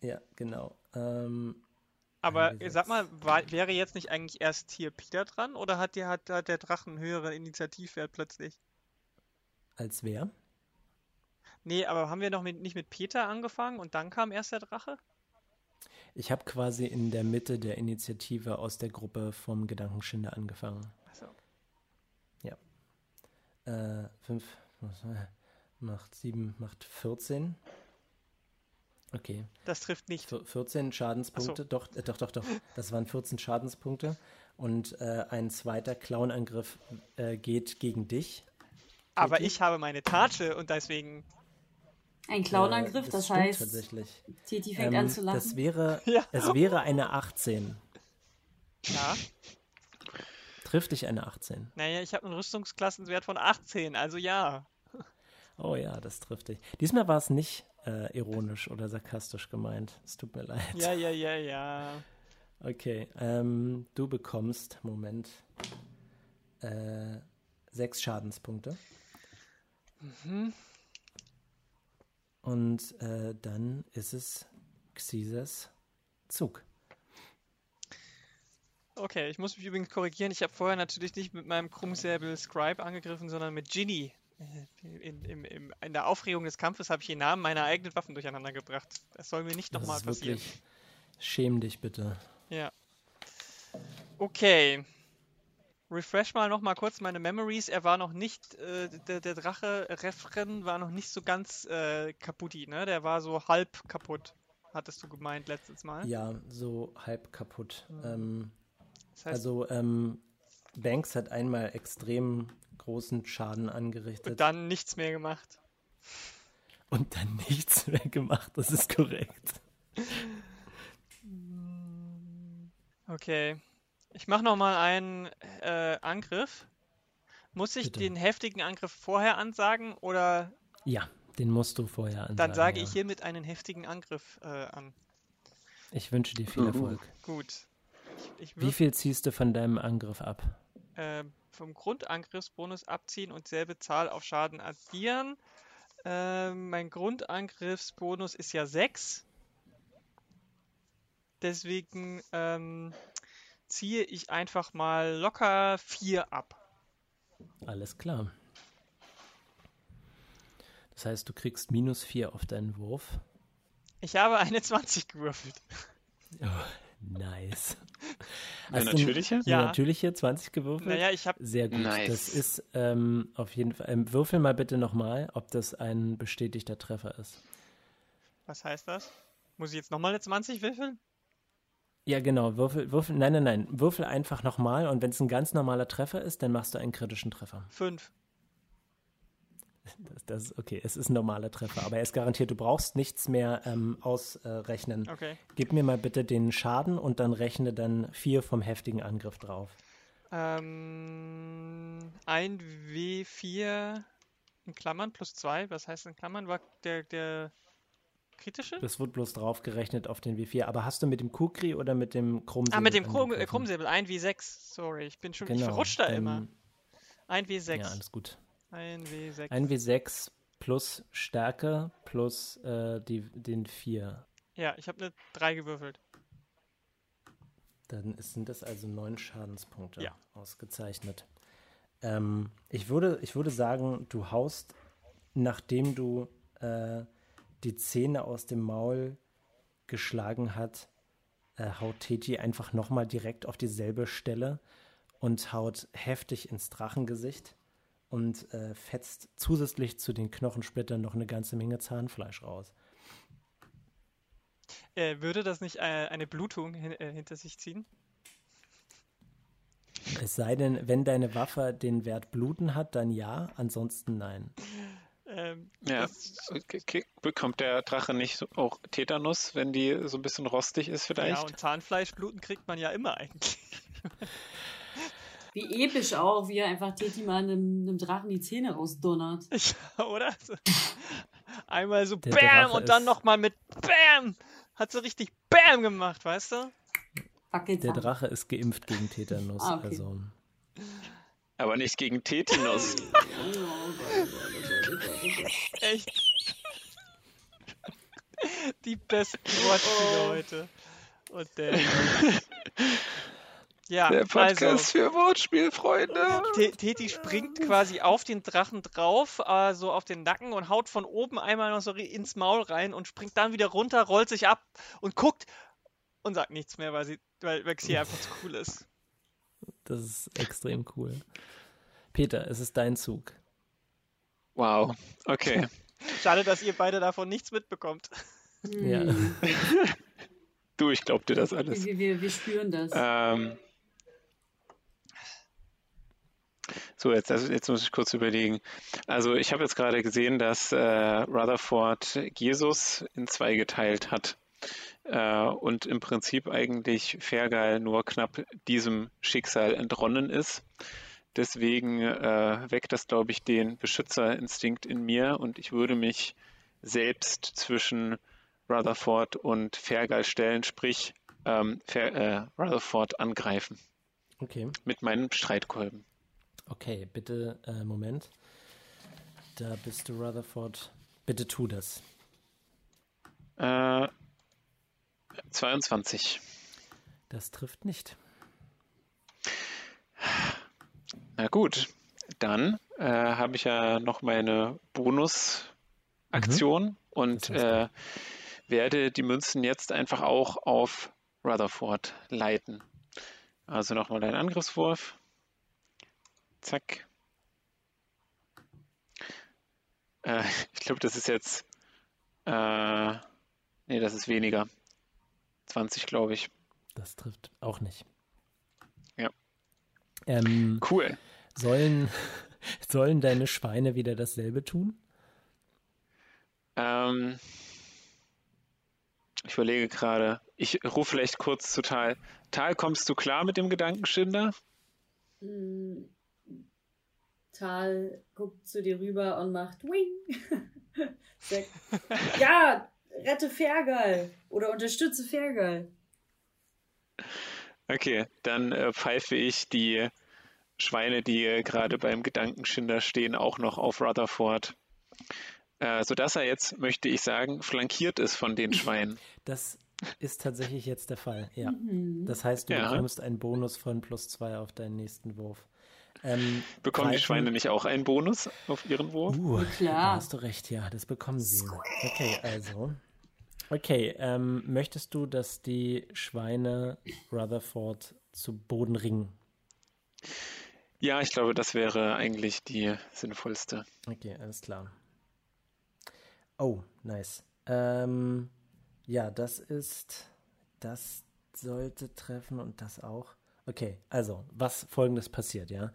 Ja, genau. Ähm, aber sag mal, war, wäre jetzt nicht eigentlich erst hier Peter dran oder hat, die, hat, hat der Drachen höheren Initiativwert plötzlich? Als wer? Nee, aber haben wir noch mit, nicht mit Peter angefangen und dann kam erst der Drache? Ich habe quasi in der Mitte der Initiative aus der Gruppe vom Gedankenschinder angefangen. Achso. Ja. Äh, 5 macht 7, macht 14. Okay. Das trifft nicht. 14 Schadenspunkte, so. doch, äh, doch, doch, doch. Das waren 14 Schadenspunkte. Und äh, ein zweiter Clownangriff äh, geht gegen dich. Aber ich habe meine Tasche und deswegen. Ein Clownangriff, äh, das, das heißt. Tatsächlich. Titi fängt ähm, an zu lachen. Das wäre, [laughs] ja. Es wäre eine 18. Ja. Trifft dich eine 18? Naja, ich habe einen Rüstungsklassenswert von 18, also ja. Oh ja, das trifft dich. Diesmal war es nicht äh, ironisch oder sarkastisch gemeint. Es tut mir leid. Ja, ja, ja, ja. Okay, ähm, du bekommst, Moment, äh, sechs Schadenspunkte. Mhm. Und äh, dann ist es Xisas Zug. Okay, ich muss mich übrigens korrigieren. Ich habe vorher natürlich nicht mit meinem Krummsäbel Scribe angegriffen, sondern mit Ginny. In, in, in, in, der Aufregung des Kampfes habe ich den Namen meiner eigenen Waffen durcheinander gebracht. Das soll mir nicht nochmal passieren. Wirklich, schäm dich bitte. Ja. Okay. Refresh mal nochmal kurz meine Memories. Er war noch nicht, äh, der, der, Drache Refren war noch nicht so ganz äh, kaputti, ne? Der war so halb kaputt, hattest du gemeint letztes Mal. Ja, so halb kaputt. Mhm. Ähm, das heißt, also ähm, Banks hat einmal extrem großen Schaden angerichtet. Und dann nichts mehr gemacht. Und dann nichts mehr gemacht, das ist korrekt. Okay. Ich mache nochmal einen äh, Angriff. Muss ich Bitte. den heftigen Angriff vorher ansagen oder? Ja, den musst du vorher ansagen. Dann sage ja. ich hiermit einen heftigen Angriff äh, an. Ich wünsche dir viel Erfolg. Gut. Ich, ich Wie viel ziehst du von deinem Angriff ab? Äh, vom Grundangriffsbonus abziehen und selbe Zahl auf Schaden addieren. Äh, mein Grundangriffsbonus ist ja 6. Deswegen ähm, ziehe ich einfach mal locker 4 ab. Alles klar. Das heißt, du kriegst minus 4 auf deinen Wurf. Ich habe eine 20 gewürfelt. Oh, Nice. [laughs] Eine natürliche? Ja. Eine natürliche 20 gewürfelt? Naja, ich habe. Sehr gut. Nice. Das ist ähm, auf jeden Fall. Ähm, würfel mal bitte nochmal, ob das ein bestätigter Treffer ist. Was heißt das? Muss ich jetzt nochmal eine 20 würfeln? Ja, genau. Würfel, würfel, nein, nein, nein. Würfel einfach nochmal und wenn es ein ganz normaler Treffer ist, dann machst du einen kritischen Treffer. Fünf. Das, das, okay, es ist ein normaler Treffer, aber er ist garantiert, du brauchst nichts mehr ähm, ausrechnen. Okay. Gib mir mal bitte den Schaden und dann rechne dann vier vom heftigen Angriff drauf. Ähm, ein W4 in Klammern plus zwei, was heißt in Klammern, war der, der kritische? Das wird bloß draufgerechnet auf den W4. Aber hast du mit dem Kukri oder mit dem Krummsäbel? Ah, mit dem Krumm, Krummsäbel, ein W6. Sorry, ich bin schon, genau, ich verrutscht da immer. Ein W6. Ja, alles gut. Ein W6. Ein W6 plus Stärke plus äh, die, den 4. Ja, ich habe eine 3 gewürfelt. Dann sind das also 9 Schadenspunkte. Ja. Ausgezeichnet. Ähm, ich, würde, ich würde sagen, du haust, nachdem du äh, die Zähne aus dem Maul geschlagen hat, äh, haut Teti einfach nochmal direkt auf dieselbe Stelle und haut heftig ins Drachengesicht und äh, fetzt zusätzlich zu den Knochensplittern noch eine ganze Menge Zahnfleisch raus. Äh, würde das nicht äh, eine Blutung hin, äh, hinter sich ziehen? Es sei denn, wenn deine Waffe den Wert Bluten hat, dann ja, ansonsten nein. Ähm, ja, bekommt der Drache nicht auch Tetanus, wenn die so ein bisschen rostig ist vielleicht? Ja, und Zahnfleischbluten kriegt man ja immer eigentlich. [laughs] Wie episch auch, wie er einfach Teti mal einem, einem Drachen die Zähne rausdonnert. [laughs] Ja, oder? [laughs] Einmal so der BAM Drache und dann nochmal mit BAM! Hat so richtig BAM gemacht, weißt du? Der Drache ist geimpft gegen Tetanus. Ah, okay. also. Aber nicht gegen Tetanus. [laughs] Echt. Die besten Wortspiele oh. heute. Und der. Ja, der Podcast also, für Wortspielfreunde. Teti springt quasi auf den Drachen drauf, äh, so auf den Nacken und haut von oben einmal noch so ins Maul rein und springt dann wieder runter, rollt sich ab und guckt und sagt nichts mehr, weil, sie, weil Vexia einfach zu cool ist. Das ist extrem cool. Peter, es ist dein Zug. Wow, okay. [laughs] Schade, dass ihr beide davon nichts mitbekommt. Ja. [laughs] du, ich glaub dir das alles. Wir, wir, wir spüren das. Ähm, So, jetzt, also jetzt muss ich kurz überlegen. Also ich habe jetzt gerade gesehen, dass äh, Rutherford Jesus in zwei geteilt hat äh, und im Prinzip eigentlich Fergal nur knapp diesem Schicksal entronnen ist. Deswegen äh, weckt das, glaube ich, den Beschützerinstinkt in mir und ich würde mich selbst zwischen Rutherford und Fergal stellen, sprich ähm, Fer äh, Rutherford angreifen. Okay. Mit meinem Streitkolben. Okay, bitte, äh, Moment. Da bist du, Rutherford. Bitte tu das. Äh, 22. Das trifft nicht. Na gut, dann äh, habe ich ja noch meine Bonusaktion mhm. und äh, werde die Münzen jetzt einfach auch auf Rutherford leiten. Also nochmal ein Angriffswurf. Zack. Äh, ich glaube, das ist jetzt. Äh, nee, das ist weniger. 20, glaube ich. Das trifft auch nicht. Ja. Ähm, cool. Sollen, [laughs] sollen deine Schweine wieder dasselbe tun? Ähm, ich überlege gerade. Ich rufe vielleicht kurz zu Tal. Tal, kommst du klar mit dem Gedankenschinder? Tal guckt zu dir rüber und macht Wing. [laughs] ja, rette Fergal oder unterstütze Fergal. Okay, dann äh, pfeife ich die Schweine, die gerade beim Gedankenschinder stehen, auch noch auf Rutherford. Äh, sodass er jetzt, möchte ich sagen, flankiert ist von den Schweinen. Das ist tatsächlich jetzt der Fall, ja. Mhm. Das heißt, du ja. bekommst einen Bonus von plus zwei auf deinen nächsten Wurf. Ähm, bekommen die Schweine nicht auch einen Bonus auf ihren Wurf? Uh, klar. Da hast du recht, ja, das bekommen sie. Okay, also. Okay, ähm, möchtest du, dass die Schweine Rutherford zu Boden ringen? Ja, ich glaube, das wäre eigentlich die sinnvollste. Okay, alles klar. Oh, nice. Ähm, ja, das ist. Das sollte treffen und das auch. Okay, also, was folgendes passiert, ja.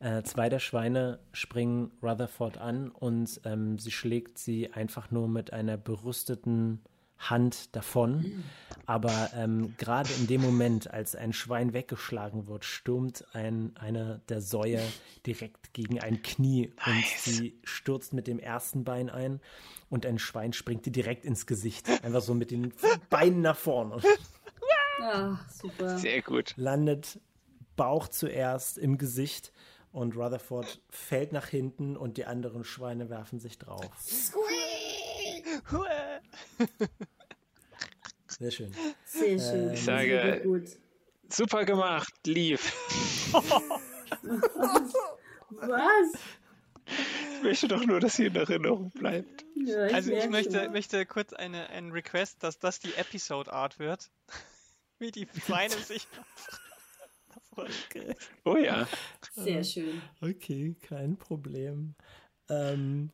Äh, zwei der Schweine springen Rutherford an und ähm, sie schlägt sie einfach nur mit einer berüsteten Hand davon. Aber ähm, gerade in dem Moment, als ein Schwein weggeschlagen wird, stürmt ein, einer der Säue direkt gegen ein Knie nice. und sie stürzt mit dem ersten Bein ein und ein Schwein springt ihr direkt ins Gesicht. Einfach so mit den Beinen nach vorne. Ja, super. Sehr gut. Landet Bauch zuerst im Gesicht und Rutherford fällt nach hinten und die anderen Schweine werfen sich drauf. Sehr schön. Sehr schön. Ich sage, super gemacht, lief. [laughs] Was? Ich möchte doch nur, dass sie in Erinnerung bleibt. Ja, ich also ich möchte, möchte kurz eine, einen Request, dass das die Episode Art wird wie die Schweine [laughs] sich okay. Oh ja. Sehr schön. Okay, kein Problem. Ähm,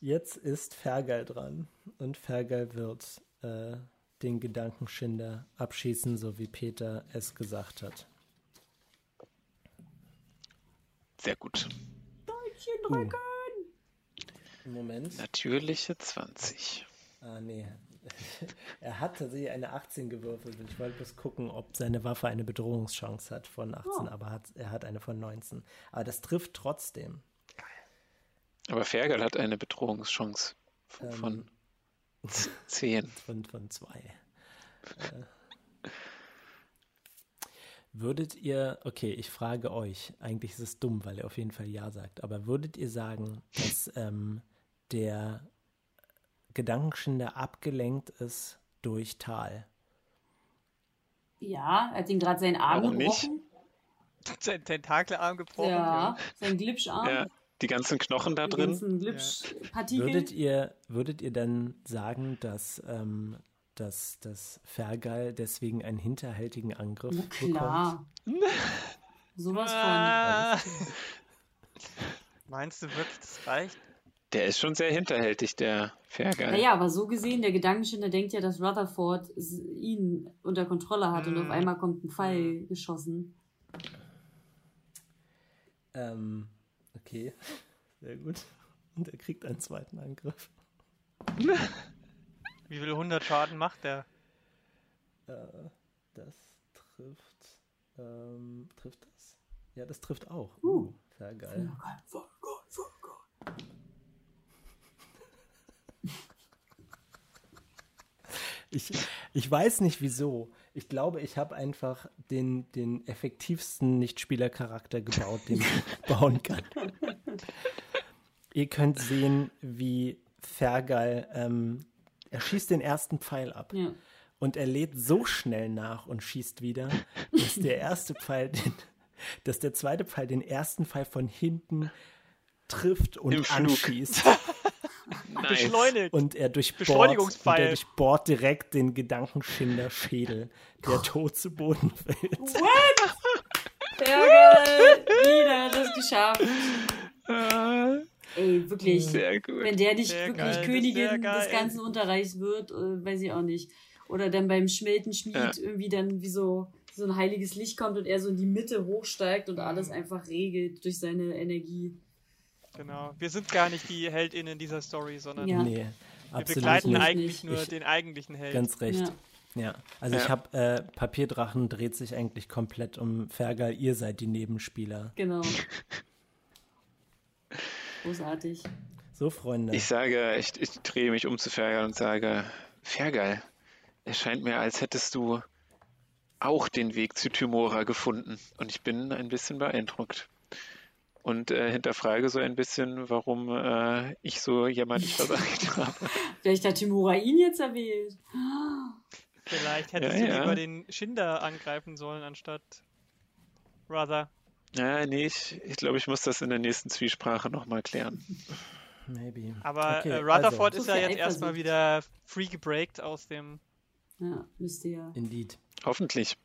jetzt ist Fergal dran und Fergal wird äh, den Gedankenschinder abschießen, so wie Peter es gesagt hat. Sehr gut. Däumchen drücken! Uh. Moment. Natürliche 20. Ah, nee. [laughs] er hat tatsächlich eine 18 gewürfelt und ich wollte bloß gucken, ob seine Waffe eine Bedrohungschance hat von 18, oh. aber hat, er hat eine von 19. Aber das trifft trotzdem. Aber Fergal hat eine Bedrohungschance von ähm, 10. [laughs] Von, von 2. äh, würdet ihr, okay, ich frage euch, eigentlich ist es dumm, weil er auf jeden Fall Ja sagt, aber würdet ihr sagen, dass ähm, der Gedankenschinder abgelenkt ist durch Tal. Ja, er hat ihm gerade seinen Arm Warum gebrochen. Nicht? [laughs] Sein Tentakelarm gebrochen. Ja, sein Glitscharm. Ja, die ganzen Knochen da die drin. Ganzen Glitschpartikel. Würdet ihr, würdet ihr dann sagen, dass, ähm, dass, dass Fergal deswegen einen hinterhältigen Angriff Na klar. bekommt? [laughs] Sowas von. Ah. Meinst du wirklich, das reicht? Der ist schon sehr hinterhältig, der Fergal. Naja, aber so gesehen, der Gedankenschinder denkt ja, dass Rutherford ihn unter Kontrolle hat mm. und auf mhm. einmal kommt ein Pfeil mm. geschossen. Ähm, okay. Sehr gut. Und er kriegt einen zweiten Angriff. [laughs] Wie viel 100 Schaden macht der? Äh, das trifft. Ähm, trifft das? Ja, das trifft auch. Uh, uh sehr geil. Sehr geil. Ich, ich weiß nicht wieso. Ich glaube, ich habe einfach den, den effektivsten Nichtspielercharakter gebaut, den ich [laughs] bauen kann. Ihr könnt sehen, wie Fergal, ähm, er schießt den ersten Pfeil ab. Ja. Und er lädt so schnell nach und schießt wieder, dass der erste Pfeil den, dass der zweite Pfeil den ersten Pfeil von hinten trifft und anschießt. [laughs] nice. Beschleunigt. Und er durchbohrt, und er durchbohrt direkt den Gedankenschinder-Schädel, der tot zu Boden fällt. What? [laughs] Sehr geil. Wieder das geschafft. Ey, wirklich. Sehr gut. Wenn der nicht sehr wirklich geil. Königin des ganzen Unterreichs wird, äh, weiß ich auch nicht. Oder dann beim Schmeltenschmied ja. irgendwie dann wie so, so ein heiliges Licht kommt und er so in die Mitte hochsteigt und alles mhm. einfach regelt durch seine Energie. Genau. Wir sind gar nicht die HeldInnen dieser Story, sondern ja. nee, wir begleiten eigentlich nur ich, den eigentlichen Helden. Ganz recht. Ja. ja. Also ja. ich habe äh, Papierdrachen dreht sich eigentlich komplett um Fergal. Ihr seid die Nebenspieler. Genau. [laughs] Großartig. So, Freunde. Ich sage, ich, ich drehe mich um zu Fergal und sage, Fergal, es scheint mir, als hättest du auch den Weg zu Tymora gefunden. Und ich bin ein bisschen beeindruckt und äh, hinterfrage so ein bisschen, warum äh, ich so jämmerlich versagt [laughs] habe. Vielleicht hat Timura ihn jetzt erwählt. Vielleicht hättest ja, du ja. lieber den Schinder angreifen sollen, anstatt Rather. Ja, nee, ich, ich glaube, ich muss das in der nächsten Zwiesprache nochmal klären. Maybe. Aber okay, äh, Rutherford also. ist ja jetzt erstmal wieder free gebreakt aus dem. Ja, müsste ja. Indeed. Hoffentlich.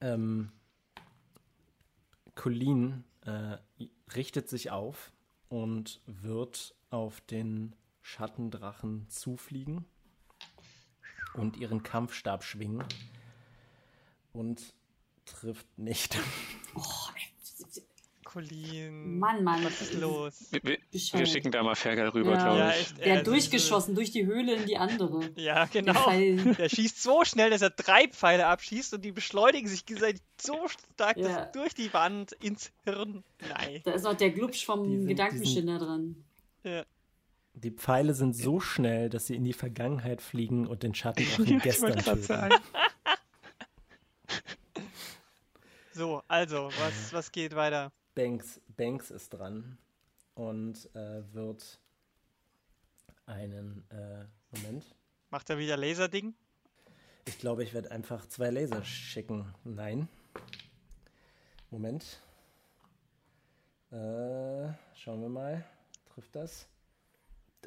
Ähm, Colleen äh, richtet sich auf und wird auf den Schattendrachen zufliegen und ihren Kampfstab schwingen und trifft nicht. Oh, Colin. Mann, Mann. Was ist los? Wir, wir schicken da mal Fergal rüber, ja. glaube ich. Ja, echt, der hat durchgeschossen durch die Höhle in die andere. Ja, genau. Der, der, schießt so schnell, dass er drei Pfeile abschießt und die beschleunigen sich gegenseitig so stark, ja. dass durch die Wand ins Hirn. Nein. Da ist auch der Glubsch vom Gedankenschinder dran. Ja. Die Pfeile sind so schnell, dass sie in die Vergangenheit fliegen und den Schattendrachen [laughs] gestern töten. So, also, was, was geht weiter? Banks, Banks ist dran und äh, wird einen äh, Moment. Macht er wieder Laserding? Ich glaube, ich werde einfach zwei Laser schicken. Nein. Moment. Äh, schauen wir mal. Trifft das?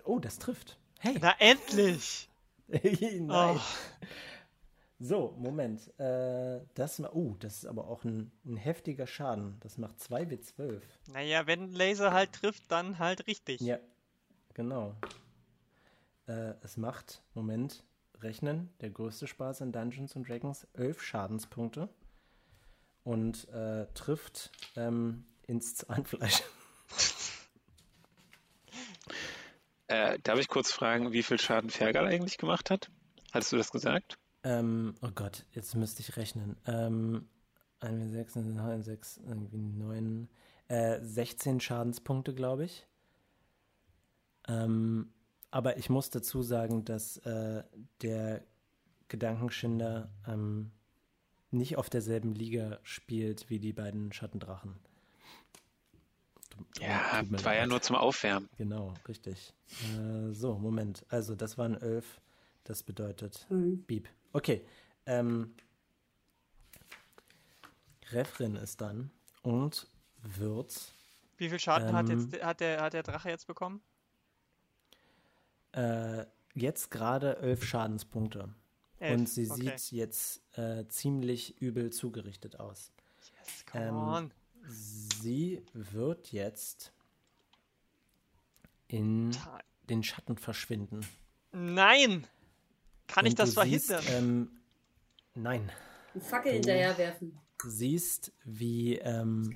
Oh, das trifft. Hey. Na endlich! [laughs] Nein. Oh. So, Moment. Äh, das, uh, das ist aber auch ein, ein heftiger Schaden. Das macht 2w12. Naja, wenn Laser halt trifft, dann halt richtig. Ja, genau. Äh, es macht, Moment, rechnen. Der größte Spaß in Dungeons and Dragons, 11 Schadenspunkte. Und äh, trifft ähm, ins Zahnfleisch. [laughs] Äh, darf ich kurz fragen, wie viel Schaden Fergal eigentlich gemacht hat? Hattest du das gesagt? Ähm, oh Gott, jetzt müsste ich rechnen. Ähm, 1, 6, 9, 6, irgendwie 9, äh, 16 Schadenspunkte, glaube ich. Ähm, aber ich muss dazu sagen, dass äh, der Gedankenschinder ähm, nicht auf derselben Liga spielt wie die beiden Schattendrachen. Ja, war ja nur zum Aufwärmen. Genau, richtig. Äh, so, Moment. Also, das waren elf. Das bedeutet mhm. Beep. Okay. Ähm, Refrin ist dann und wird. Wie viel Schaden ähm, hat, jetzt, hat, der, hat der Drache jetzt bekommen? Äh, jetzt gerade elf Schadenspunkte. Elf. Und sie okay. sieht jetzt äh, ziemlich übel zugerichtet aus. Yes, come ähm, on. Sie wird jetzt in den Schatten verschwinden. Nein! Kann ich das verhindern? Siehst, ähm, nein. Eine Fackel hinterher werfen. Siehst, wie ähm,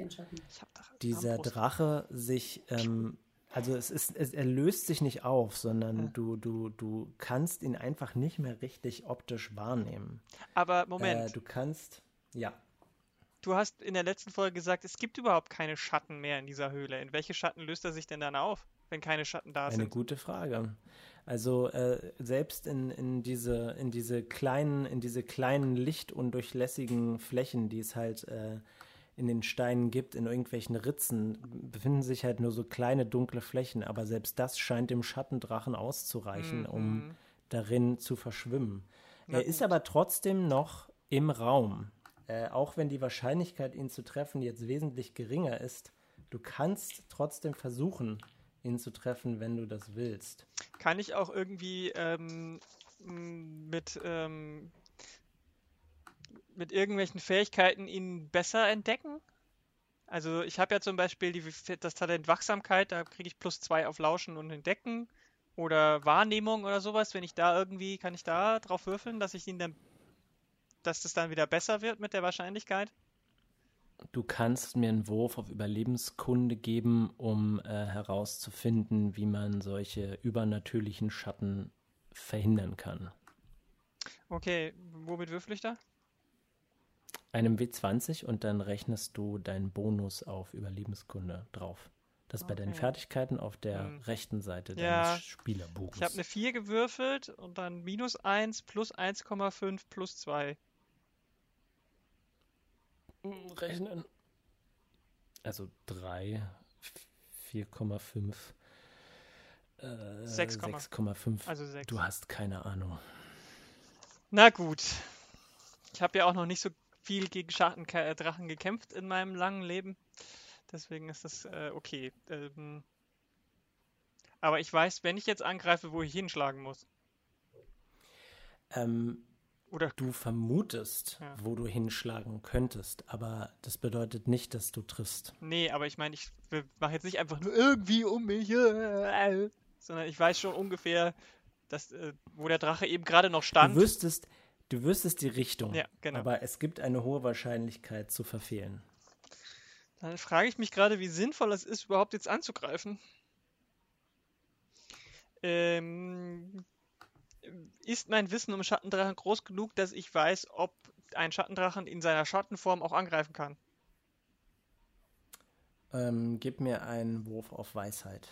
dieser Drache sich, ähm, also es ist, es, er löst sich nicht auf, sondern ja. du, du, du kannst ihn einfach nicht mehr richtig optisch wahrnehmen. Aber Moment. Äh, du kannst, ja du hast in der letzten Folge gesagt, es gibt überhaupt keine Schatten mehr in dieser Höhle. In welche Schatten löst er sich denn dann auf, wenn keine Schatten da Eine sind? Eine gute Frage. Also äh, selbst in, in, diese, in, diese kleinen, in diese kleinen lichtundurchlässigen Flächen, die es halt äh, in den Steinen gibt, in irgendwelchen Ritzen, befinden sich halt nur so kleine dunkle Flächen, aber selbst das scheint dem Schattendrachen auszureichen, mhm. um darin zu verschwimmen. Na er gut. ist aber trotzdem noch im Raum. Äh, auch wenn die Wahrscheinlichkeit, ihn zu treffen, jetzt wesentlich geringer ist, du kannst trotzdem versuchen, ihn zu treffen, wenn du das willst. Kann ich auch irgendwie ähm, mit, ähm, mit irgendwelchen Fähigkeiten ihn besser entdecken? Also ich habe ja zum Beispiel die, das Talent Wachsamkeit, da kriege ich plus zwei auf Lauschen und Entdecken oder Wahrnehmung oder sowas. Wenn ich da irgendwie, kann ich da drauf würfeln, dass ich ihn dann dass das dann wieder besser wird mit der Wahrscheinlichkeit? Du kannst mir einen Wurf auf Überlebenskunde geben, um äh, herauszufinden, wie man solche übernatürlichen Schatten verhindern kann. Okay, womit würfel ich da? Einem W20 und dann rechnest du deinen Bonus auf Überlebenskunde drauf. Das okay. bei deinen Fertigkeiten auf der hm. rechten Seite ja. deines Spielerbuches. Ich habe eine 4 gewürfelt und dann minus 1 plus 1,5 plus 2 rechnen. Also 3, 4,5, äh, 6,5. Also 6. Du hast keine Ahnung. Na gut. Ich habe ja auch noch nicht so viel gegen Schattendrachen gekämpft in meinem langen Leben. Deswegen ist das äh, okay. Ähm, aber ich weiß, wenn ich jetzt angreife, wo ich hinschlagen muss. Ähm, oder du vermutest, ja. wo du hinschlagen könntest, aber das bedeutet nicht, dass du triffst. Nee, aber ich meine, ich mache jetzt nicht einfach nur irgendwie um mich, äh, sondern ich weiß schon ungefähr, dass, äh, wo der Drache eben gerade noch stand. Du wüsstest, du wüsstest die Richtung, ja, genau. aber es gibt eine hohe Wahrscheinlichkeit zu verfehlen. Dann frage ich mich gerade, wie sinnvoll es ist, überhaupt jetzt anzugreifen. Ähm, ist mein Wissen um Schattendrachen groß genug, dass ich weiß, ob ein Schattendrachen in seiner Schattenform auch angreifen kann? Ähm, gib mir einen Wurf auf Weisheit.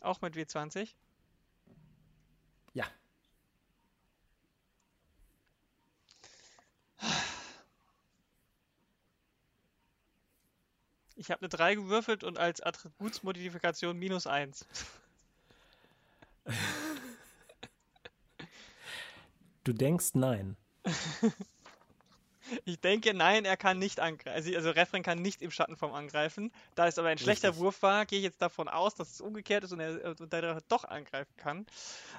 Auch mit W20? Ja. Ich habe eine 3 gewürfelt und als Attributsmodifikation minus 1. [laughs] Du denkst nein. [laughs] ich denke nein, er kann nicht angreifen. Also, also Refren kann nicht im Schattenform angreifen. Da es aber ein schlechter Richtig. Wurf war, gehe ich jetzt davon aus, dass es umgekehrt ist und er, und er doch angreifen kann.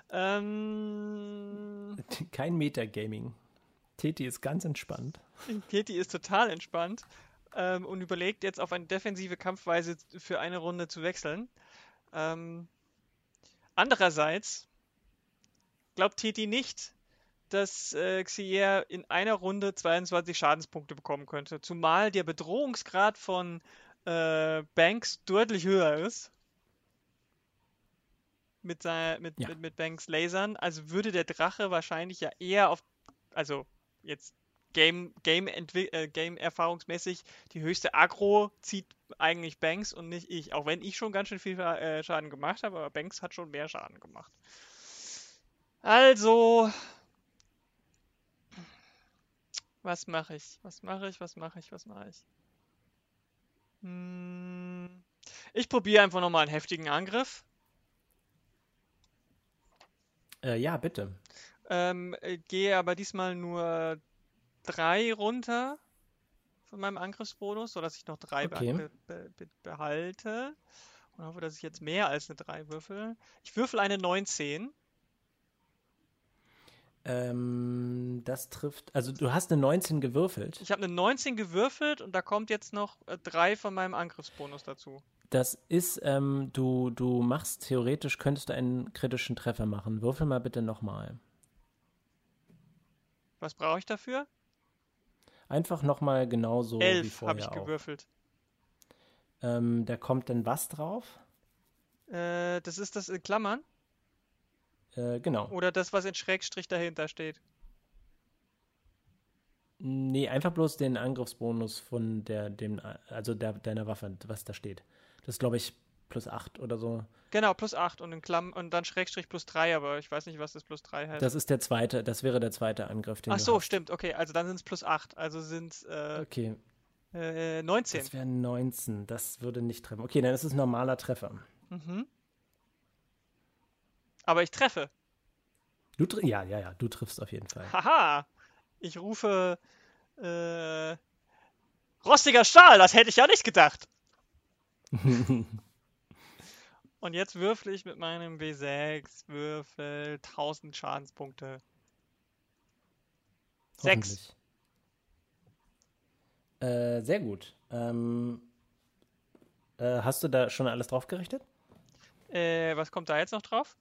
Ähm... [laughs] Kein Metagaming. Teti ist ganz entspannt. [laughs] Teti ist total entspannt ähm, und überlegt jetzt auf eine defensive Kampfweise für eine Runde zu wechseln. Ähm, andererseits glaubt Teti nicht, dass äh, Xier in einer Runde 22 Schadenspunkte bekommen könnte. Zumal der Bedrohungsgrad von äh, Banks deutlich höher ist. Mit, sein, mit, ja. mit, mit Banks Lasern. Also würde der Drache wahrscheinlich ja eher auf. Also jetzt Game, Game, äh, Game erfahrungsmäßig die höchste Agro zieht eigentlich Banks und nicht ich. Auch wenn ich schon ganz schön viel äh, Schaden gemacht habe, aber Banks hat schon mehr Schaden gemacht. Also, was mache ich? Was mache ich? Was mache ich? Was mache ich? Hm, ich probiere einfach nochmal einen heftigen Angriff. Äh, ja, bitte. Ähm, äh, gehe aber diesmal nur drei runter von meinem Angriffsbonus, sodass ich noch drei okay. be be be behalte. Und hoffe, dass ich jetzt mehr als eine 3 würfel. Ich würfel eine 19. Ähm, das trifft. Also du hast eine 19 gewürfelt. Ich habe eine 19 gewürfelt und da kommt jetzt noch äh, 3 von meinem Angriffsbonus dazu. Das ist, ähm, du, du machst theoretisch, könntest du einen kritischen Treffer machen. Würfel mal bitte nochmal. Was brauche ich dafür? Einfach nochmal genauso Elf wie vorher. habe ich gewürfelt. Ähm, da kommt dann was drauf? Äh, das ist das in Klammern? Äh, genau. Oder das, was in Schrägstrich dahinter steht? Nee, einfach bloß den Angriffsbonus von der, dem, also der, deiner Waffe, was da steht. Das ist, glaube ich, plus 8 oder so. Genau, plus 8 und in Klamm und dann Schrägstrich plus 3, aber ich weiß nicht, was das plus 3 heißt. Das ist der zweite, das wäre der zweite Angriff, Ach so, stimmt, okay, also dann sind es plus 8, also sind es äh, okay. Äh, 19. Das wäre 19, das würde nicht treffen. Okay, dann ist es ein normaler Treffer. Mhm. Aber ich treffe. Du ja, ja, ja, du triffst auf jeden Fall. Haha! Ich rufe äh, rostiger Stahl, das hätte ich ja nicht gedacht. [laughs] Und jetzt würfel ich mit meinem W6 Würfel 1000 Schadenspunkte. 6. Äh, sehr gut. Ähm, äh, hast du da schon alles drauf gerichtet? Äh, was kommt da jetzt noch drauf?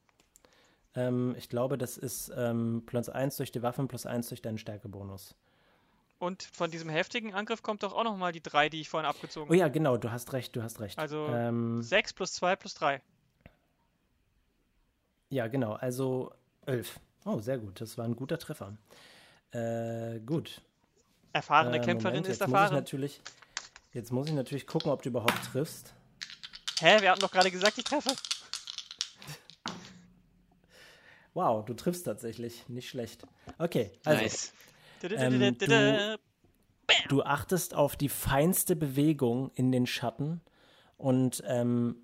Ähm, ich glaube, das ist ähm, plus 1 durch die Waffen plus 1 durch deinen Stärkebonus. Und von diesem heftigen Angriff kommt doch auch nochmal die 3, die ich vorhin abgezogen habe. Oh ja, genau, du hast recht, du hast recht. Also ähm, 6 plus 2 plus 3. Ja, genau, also 11. Oh, sehr gut, das war ein guter Treffer. Äh, gut. Erfahrene äh, Kämpferin Moment, ist erfahren. Muss ich natürlich, jetzt muss ich natürlich gucken, ob du überhaupt triffst. Hä, wir hatten doch gerade gesagt, ich treffe. Wow, du triffst tatsächlich. Nicht schlecht. Okay, also. Nice. Ähm, du, du, achtest auf die feinste Bewegung in den Schatten und ähm,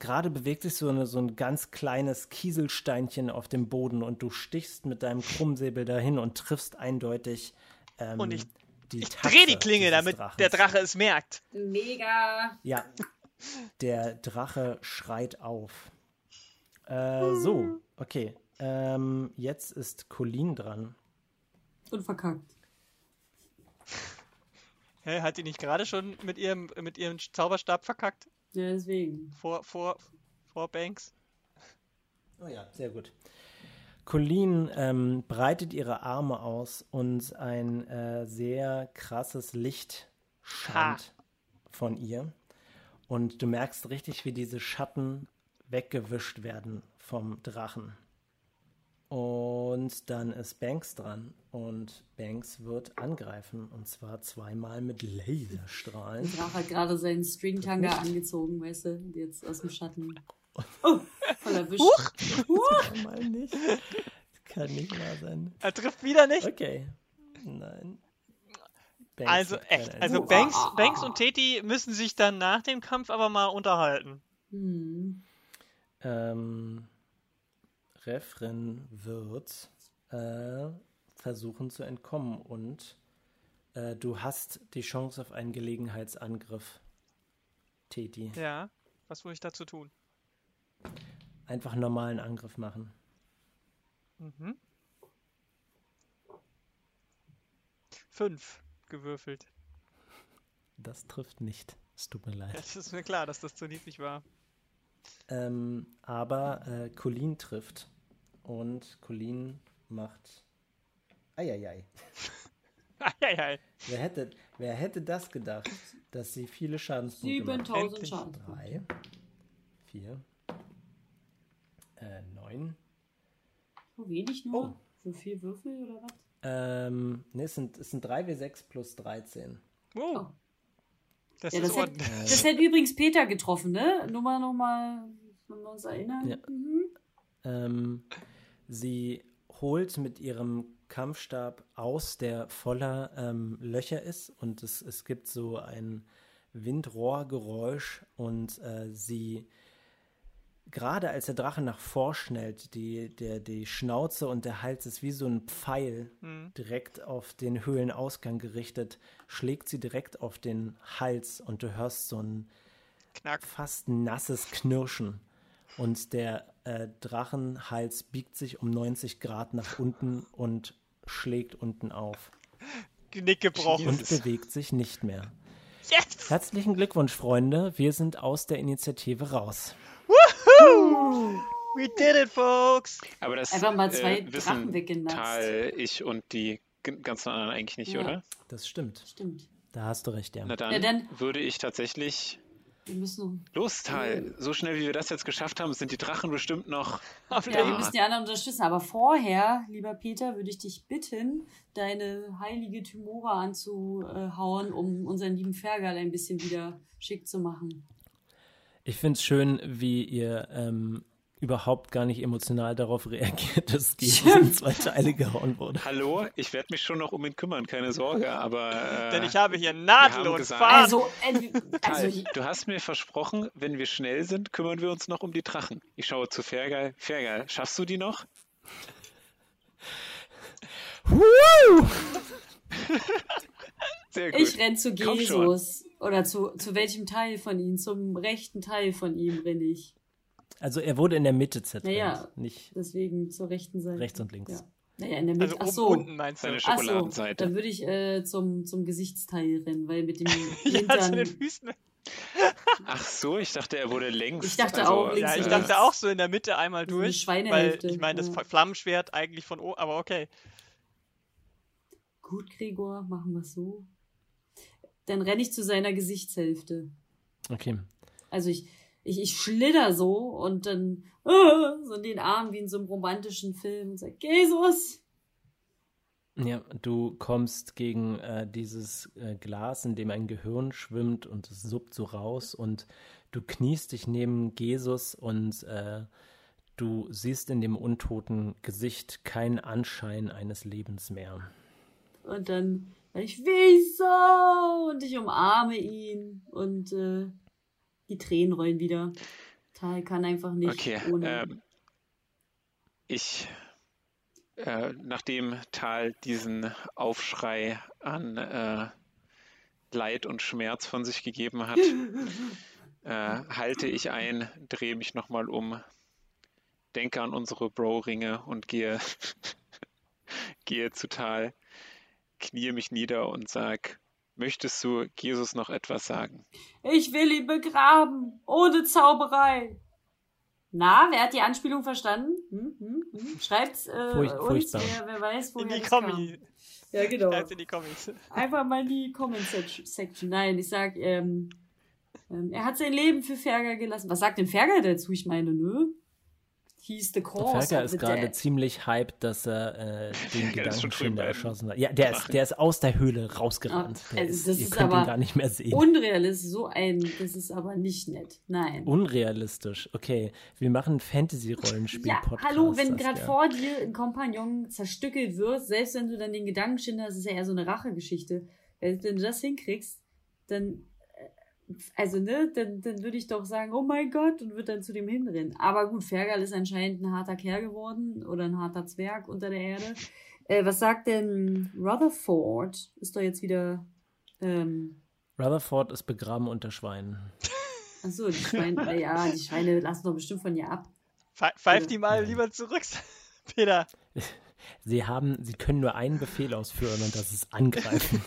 gerade bewegt sich so, eine, so ein ganz kleines Kieselsteinchen auf dem Boden und du stichst mit deinem Krummsäbel dahin und triffst eindeutig ähm, und ich, die ich drehe die Klinge, damit Drachens. der Drache es merkt. Mega. Ja. Der Drache schreit auf. Äh, so, okay. Ähm, jetzt ist Colin dran. Und verkackt. Hä, hat die nicht gerade schon mit ihrem, mit ihrem Zauberstab verkackt? Ja, deswegen. Vor, vor, vor Banks. Oh ja, sehr gut. Colleen ähm, breitet ihre Arme aus und ein äh, sehr krasses Licht scheint ha. von ihr. Und du merkst richtig, wie diese Schatten weggewischt werden vom Drachen. Und dann ist Banks dran und Banks wird angreifen und zwar zweimal mit Laserstrahlen. Der Drache hat gerade seinen Stringtanga angezogen, weißt du, jetzt aus dem Schatten. [laughs] Oh, voll erwischt. Huch! Huch! Mal nicht. Das kann nicht wahr sein. Er trifft wieder nicht. Okay. Nein. Banks also echt, also Banks, Banks und Teti müssen sich dann nach dem Kampf aber mal unterhalten. Hm. Ähm, Refren wird äh, versuchen zu entkommen und äh, du hast die Chance auf einen Gelegenheitsangriff, Teti. Ja, was muss ich dazu tun? Einfach einen normalen Angriff machen. Mhm. Fünf gewürfelt. Das trifft nicht. Es tut mir leid. Es ist mir klar, dass das zu niedrig war. Ähm, aber äh, Colin trifft. Und Colin macht Eieiei. [laughs] Eieiei. Wer hätte, wer hätte das gedacht, dass sie viele Schadenspunkte 7000 Schadenspunkte. 3, 4, äh, 9. So wenig nur? Oh. So viel Würfel oder was? Ähm, ne, es sind, es sind 3W6 plus 13. Oh. oh. Das, ja, das, hätte, das hätte übrigens Peter getroffen, ne? Nur mal nochmal, wenn wir uns erinnern. Ja. Mhm. Ähm, sie holt mit ihrem Kampfstab aus, der voller ähm, Löcher ist und es, es gibt so ein Windrohrgeräusch und äh, sie gerade als der Drache nach vorschnellt, die, der, die Schnauze und der Hals ist wie so ein Pfeil mhm. direkt auf den Höhlenausgang gerichtet, schlägt sie direkt auf den Hals und du hörst so ein Knack. fast nasses Knirschen. Und der äh, Drachenhals biegt sich um 90 Grad nach unten und schlägt unten auf. Genick gebrochen. Und bewegt sich nicht mehr. Yes! Herzlichen Glückwunsch, Freunde. Wir sind aus der Initiative raus. Woohoo! We did it, folks! Aber das Einfach mal zwei äh, Drachen. Tal, ich und die ganzen anderen eigentlich nicht, ja. oder? Das stimmt. Stimmt. Da hast du recht, ja. Na dann, ja, dann würde ich tatsächlich wir müssen Los, Tal. So schnell wie wir das jetzt geschafft haben, sind die Drachen bestimmt noch. [laughs] ja, wir müssen die anderen unterstützen. Aber vorher, lieber Peter, würde ich dich bitten, deine heilige Tymora anzuhauen, um unseren lieben Fergal ein bisschen wieder schick zu machen. Ich finde es schön, wie ihr ähm, überhaupt gar nicht emotional darauf reagiert, dass Jesus in zwei Teile gehauen wurde. Hallo, ich werde mich schon noch um ihn kümmern, keine Sorge, aber. Äh, Denn ich habe hier Nadel und Faden. Also, äh, also du hast mir versprochen, wenn wir schnell sind, kümmern wir uns noch um die Drachen. Ich schaue zu Fergal. Fergal, schaffst du die noch? [laughs] Sehr gut. Ich renn zu Jesus. Oder zu, zu welchem Teil von ihm? Zum rechten Teil von ihm renne ich. Also er wurde in der Mitte zertrennt. Naja, nicht deswegen zur rechten Seite. Rechts und links. Ja. Naja, in der Mitte. Also Ach so. unten meinst du? Seine Schokoladenseite. So, dann würde ich äh, zum, zum Gesichtsteil rennen, weil mit dem [laughs] Hintern... ja, zu den Füßen. [laughs] Ach so, ich dachte, er wurde längs. Ich dachte also, auch links. Ja, ich dachte auch so in der Mitte einmal durch. Eine weil ich meine, das ja. Flammenschwert eigentlich von oben, aber okay. Gut, Gregor, machen wir es so. Dann renne ich zu seiner Gesichtshälfte. Okay. Also ich, ich, ich schlitter so und dann uh, so in den Arm wie in so einem romantischen Film und sag, Jesus! Ja, du kommst gegen äh, dieses äh, Glas, in dem ein Gehirn schwimmt und es suppt so raus und du kniest dich neben Jesus und äh, du siehst in dem untoten Gesicht keinen Anschein eines Lebens mehr. Und dann, ich will so und ich umarme ihn und äh, die Tränen rollen wieder. Tal kann einfach nicht okay, ohne. Ähm, ich, äh, nachdem Tal diesen Aufschrei an äh, Leid und Schmerz von sich gegeben hat, [laughs] äh, halte ich ein, drehe mich nochmal um, denke an unsere Bro-Ringe und gehe, [laughs] gehe zu Tal, kniee mich nieder und sag, Möchtest du Jesus noch etwas sagen? Ich will ihn begraben, ohne Zauberei. Na, wer hat die Anspielung verstanden? Hm, hm, hm. Schreibt's äh, Furcht, uns, wer, wer, weiß, woher In die Kommis. Ja, genau. In die Kommis. Einfach mal in die Comment-Section. Nein, ich sag, ähm, ähm, er hat sein Leben für Ferger gelassen. Was sagt denn Ferger dazu? Ich meine, nö. He's the cause Ferger ist gerade ziemlich hyped, dass er äh, den [laughs] Gedankenschinder erschossen hat. Ja, der ist, der ist aus der Höhle rausgerannt. Ah, also ist, das ihr ist könnt aber ihn gar nicht mehr sehen. Unrealistisch, so ein, das ist aber nicht nett. Nein. Unrealistisch, okay. Wir machen Fantasy-Rollenspiel-Podcast. Ja, hallo, wenn gerade vor dir ein Kompagnon zerstückelt wird, selbst wenn du dann den Gedankenschinder hast, ist ja eher so eine Rachegeschichte. Wenn du das hinkriegst, dann also ne, dann, dann würde ich doch sagen, oh mein Gott, und würde dann zu dem hinrennen. Aber gut, Fergal ist anscheinend ein harter Kerl geworden oder ein harter Zwerg unter der Erde. Äh, was sagt denn Rutherford? Ist doch jetzt wieder. Ähm, Rutherford ist begraben unter Schweinen. Achso, die Schweine, [laughs] ja, die Schweine lassen doch bestimmt von ihr ab. Pfeift die mal lieber zurück, [laughs] Peter. [laughs] Sie haben, sie können nur einen Befehl ausführen und das ist angreifen.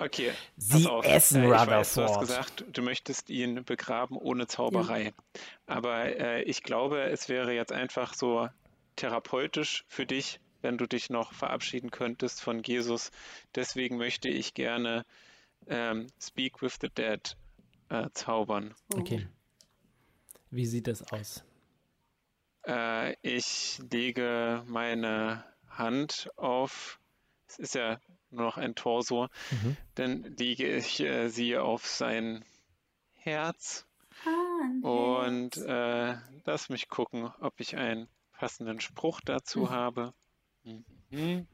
Okay. Sie essen äh, Rutherford. Weiß, du hast gesagt, du möchtest ihn begraben ohne Zauberei. Ja. Aber äh, ich glaube, es wäre jetzt einfach so therapeutisch für dich, wenn du dich noch verabschieden könntest von Jesus. Deswegen möchte ich gerne ähm, Speak with the Dead äh, zaubern. Okay. Wie sieht das aus? Äh, ich lege meine Hand auf, es ist ja nur noch ein Torso, mhm. dann lege ich äh, sie auf sein Herz ah, und äh, lass mich gucken, ob ich einen passenden Spruch dazu mhm. habe. Mhm.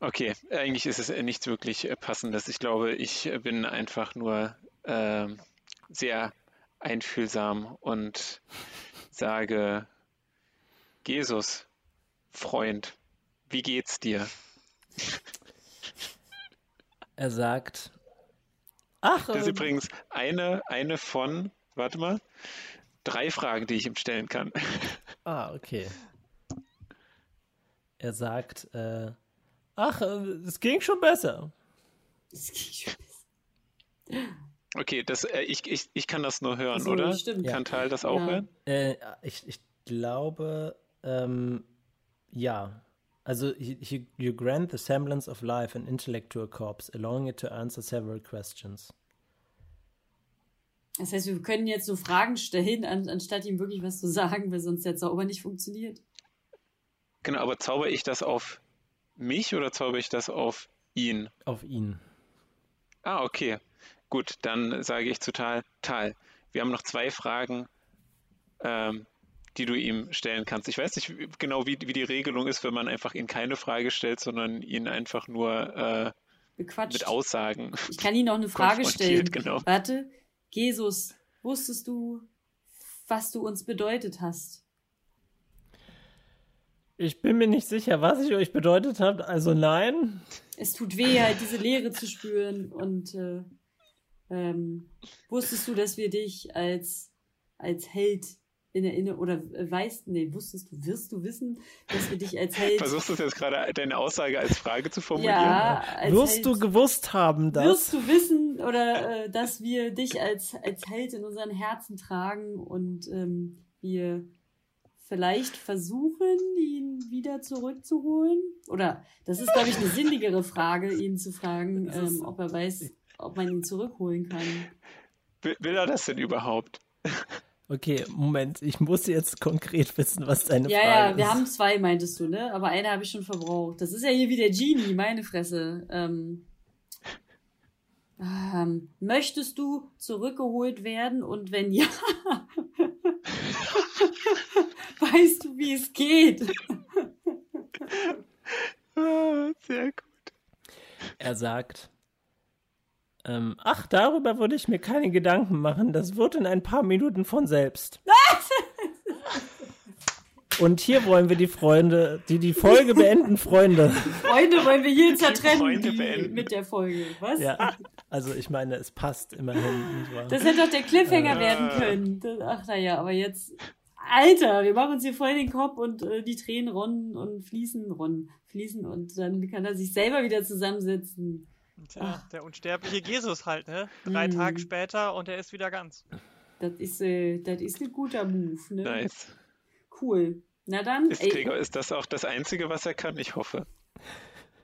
Okay, eigentlich ist es nichts wirklich äh, Passendes. Ich glaube, ich bin einfach nur äh, sehr einfühlsam und sage, Jesus, Freund, wie geht's dir? Er sagt, ach. Das ist ähm, übrigens eine, eine von, warte mal, drei Fragen, die ich ihm stellen kann. [laughs] Ah, okay. Er sagt, äh, ach, äh, es ging schon besser. Es ging schon besser. Okay, das, äh, ich, ich, ich kann das nur hören, so, oder? Stimmt. Kann Teil das auch ja. hören? Äh, ich, ich glaube, ähm, ja. Also, he, you grant the semblance of life an intellectual corpse, allowing it to answer several questions. Das heißt, wir können jetzt so Fragen stellen, an, anstatt ihm wirklich was zu sagen, weil sonst der Zauber nicht funktioniert. Genau, aber zauber ich das auf mich oder zauber ich das auf ihn? Auf ihn. Ah, okay. Gut, dann sage ich zu Tal, Tal, wir haben noch zwei Fragen, ähm, die du ihm stellen kannst. Ich weiß nicht genau, wie, wie die Regelung ist, wenn man einfach ihn keine Frage stellt, sondern ihn einfach nur äh, mit Aussagen. Ich kann ihn noch eine Frage stellen. Genau. Warte, Jesus, wusstest du, was du uns bedeutet hast? Ich bin mir nicht sicher, was ich euch bedeutet habe, also nein. Es tut weh, halt diese Leere zu spüren und äh, ähm, wusstest du, dass wir dich als, als Held in Erinnerung, oder weißt, nee, wusstest du, wirst du wissen, dass wir dich als Held. Versuchst du jetzt gerade deine Aussage als Frage zu formulieren? Ja, als wirst Held, du gewusst haben, dass. Wirst du wissen, oder äh, dass wir dich als, als Held in unseren Herzen tragen und ähm, wir vielleicht versuchen, ihn wieder zurückzuholen? Oder das ist, glaube ich, eine sinnigere Frage, ihn zu fragen, ähm, ob er weiß, ob man ihn zurückholen kann. Will er das denn überhaupt? Okay, Moment, ich muss jetzt konkret wissen, was deine ja, Frage ist. Ja, ja, wir haben zwei, meintest du, ne? Aber eine habe ich schon verbraucht. Das ist ja hier wie der Genie, meine Fresse. Ähm, ähm, möchtest du zurückgeholt werden? Und wenn ja, [laughs] weißt du, wie es geht? Ah, sehr gut. Er sagt, ähm, ach, darüber würde ich mir keine Gedanken machen. Das wird in ein paar Minuten von selbst. Und hier wollen wir die Freunde, die die Folge beenden, Freunde. Freunde wollen wir hier zertrennen die, mit der Folge. Was? Ja, also ich meine, es passt immerhin. Das hätte doch der Cliffhanger äh. werden können. Das, ach naja, aber jetzt. Alter, wir machen uns hier voll den Kopf und äh, die Tränen ronnen und fließen, ronnen, fließen und dann kann er sich selber wieder zusammensetzen. Tja, der unsterbliche Jesus halt, ne? Drei mm. Tage später und er ist wieder ganz. Das ist, äh, das ist ein guter Move, ne? Nice. Cool. Na dann. Ist, Gregor, ist das auch das Einzige, was er kann? Ich hoffe.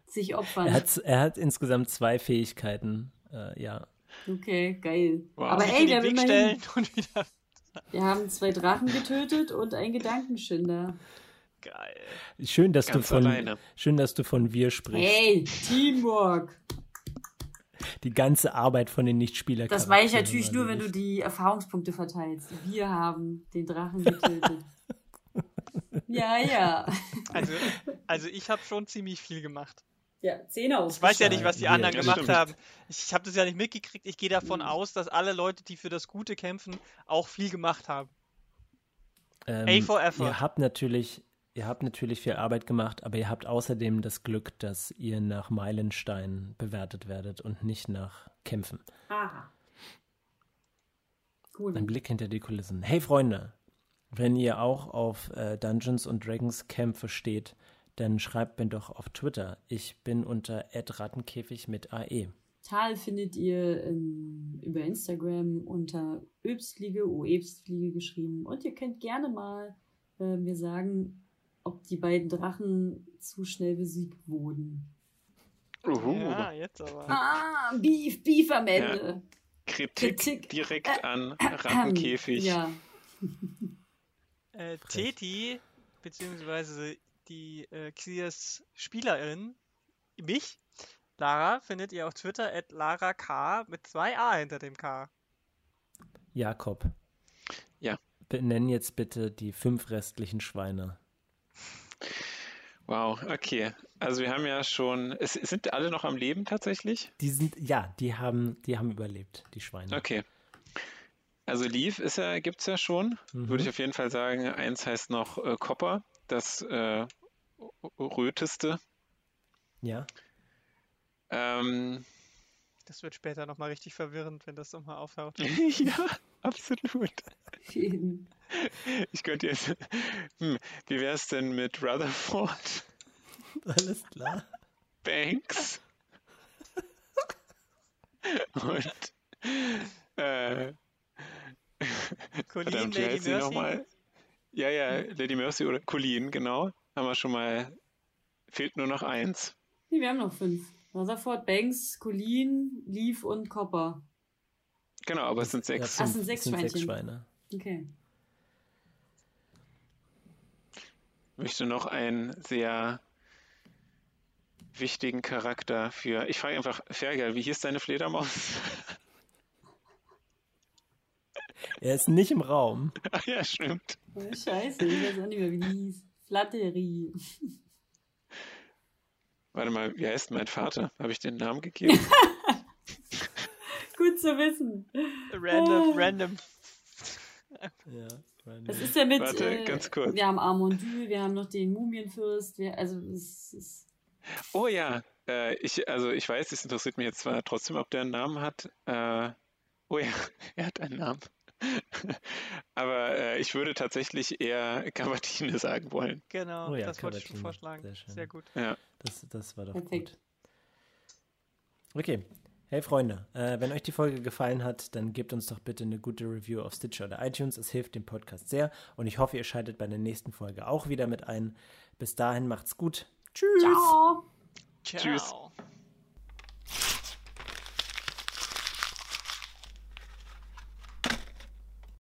Sich opfern. Er hat, er hat insgesamt zwei Fähigkeiten, äh, ja. Okay, geil. Wow. Aber ey, wir, immerhin, wir haben zwei Drachen getötet und einen Gedankenschinder. Geil. Schön, dass Ganz du von alleine. schön, dass du von wir sprichst. Hey, Teamwork die ganze Arbeit von den Nichtspielern. Das weiß ich natürlich nur, wenn du die Erfahrungspunkte verteilst. Wir haben den Drachen getötet. [laughs] ja, ja. Also, also ich habe schon ziemlich viel gemacht. Ja, Zähne aus. Ich weiß ja nicht, was die anderen ja, gemacht stimmt. haben. Ich habe das ja nicht mitgekriegt. Ich gehe davon mhm. aus, dass alle Leute, die für das Gute kämpfen, auch viel gemacht haben. Ähm, A for effort. Ihr habt natürlich Ihr habt natürlich viel Arbeit gemacht, aber ihr habt außerdem das Glück, dass ihr nach Meilenstein bewertet werdet und nicht nach Kämpfen. Aha. Cool. Ein Blick hinter die Kulissen. Hey Freunde, wenn ihr auch auf äh, Dungeons und Dragons Kämpfe steht, dann schreibt mir doch auf Twitter. Ich bin unter Rattenkäfig mit AE. Tal findet ihr ähm, über Instagram unter Öbstfliege, O-Ebstfliege geschrieben. Und ihr könnt gerne mal äh, mir sagen, ob die beiden Drachen zu schnell besiegt wurden. Uhu. Ja, jetzt aber. Ah, Beef, Beef am Ende. Ja. Kritik, Kritik, direkt äh, an Rattenkäfig. Ja. [laughs] äh, Teti, beziehungsweise die äh, Xias Spielerin, mich, Lara, findet ihr auf Twitter at Lara K mit zwei A hinter dem K. Jakob. Ja. Benenn jetzt bitte die fünf restlichen Schweine. Wow, okay. Also wir haben ja schon, es sind alle noch am Leben tatsächlich? Die sind, ja, die haben, die haben überlebt, die Schweine. Okay. Also Leaf ist ja, gibt es ja schon. Mhm. Würde ich auf jeden Fall sagen. Eins heißt noch äh, Copper, das äh, röteste. Ja. Ähm, das wird später nochmal richtig verwirrend, wenn das nochmal auftaucht. [laughs] ja, absolut. [laughs] ich könnte jetzt. Hm, wie wäre es denn mit Rutherford? Alles klar. Banks. Und. Äh, Colleen, Lady Mercy. Nochmal? Ja, ja, Lady Mercy oder Colleen, genau. Haben wir schon mal. Fehlt nur noch eins. Nee, wir haben noch fünf. Rutherford, Banks, Colleen, Leaf und Copper. Genau, aber es sind sechs. Ach, es sind sechs, sind sechs Schweine. Okay. Ich möchte noch einen sehr wichtigen Charakter für. Ich frage einfach, Fergal, wie hieß deine Fledermaus? [laughs] Er ist nicht im Raum. [laughs] Ach ja, stimmt. Oh, scheiße, ich weiß auch nicht mehr, wie die hieß. Flatterie. Warte mal, wie heißt mein Vater? Habe ich den Namen [laughs] gegeben? Gut zu wissen. Random, ah. random. Ja, random. Was ist denn mit. Warte, äh, ganz kurz. Wir haben Armondue, wir haben noch den Mumienfürst. Wir, also, es ist. Oh ja, äh, ich, also ich weiß, es interessiert mich jetzt zwar trotzdem, ob der einen Namen hat. Äh, oh ja, [laughs] er hat einen Namen. [laughs] Aber äh, ich würde tatsächlich eher Gavatine sagen wollen. Genau, oh ja, das wollte ich schon vorschlagen. Sehr, Sehr, gut. Ja. Das, das war doch Perfekt. gut. Okay. Hey Freunde, äh, wenn euch die Folge gefallen hat, dann gebt uns doch bitte eine gute Review auf Stitcher oder iTunes. Es hilft dem Podcast sehr und ich hoffe, ihr schaltet bei der nächsten Folge auch wieder mit ein. Bis dahin macht's gut. Tschüss. Ciao. Tschüss.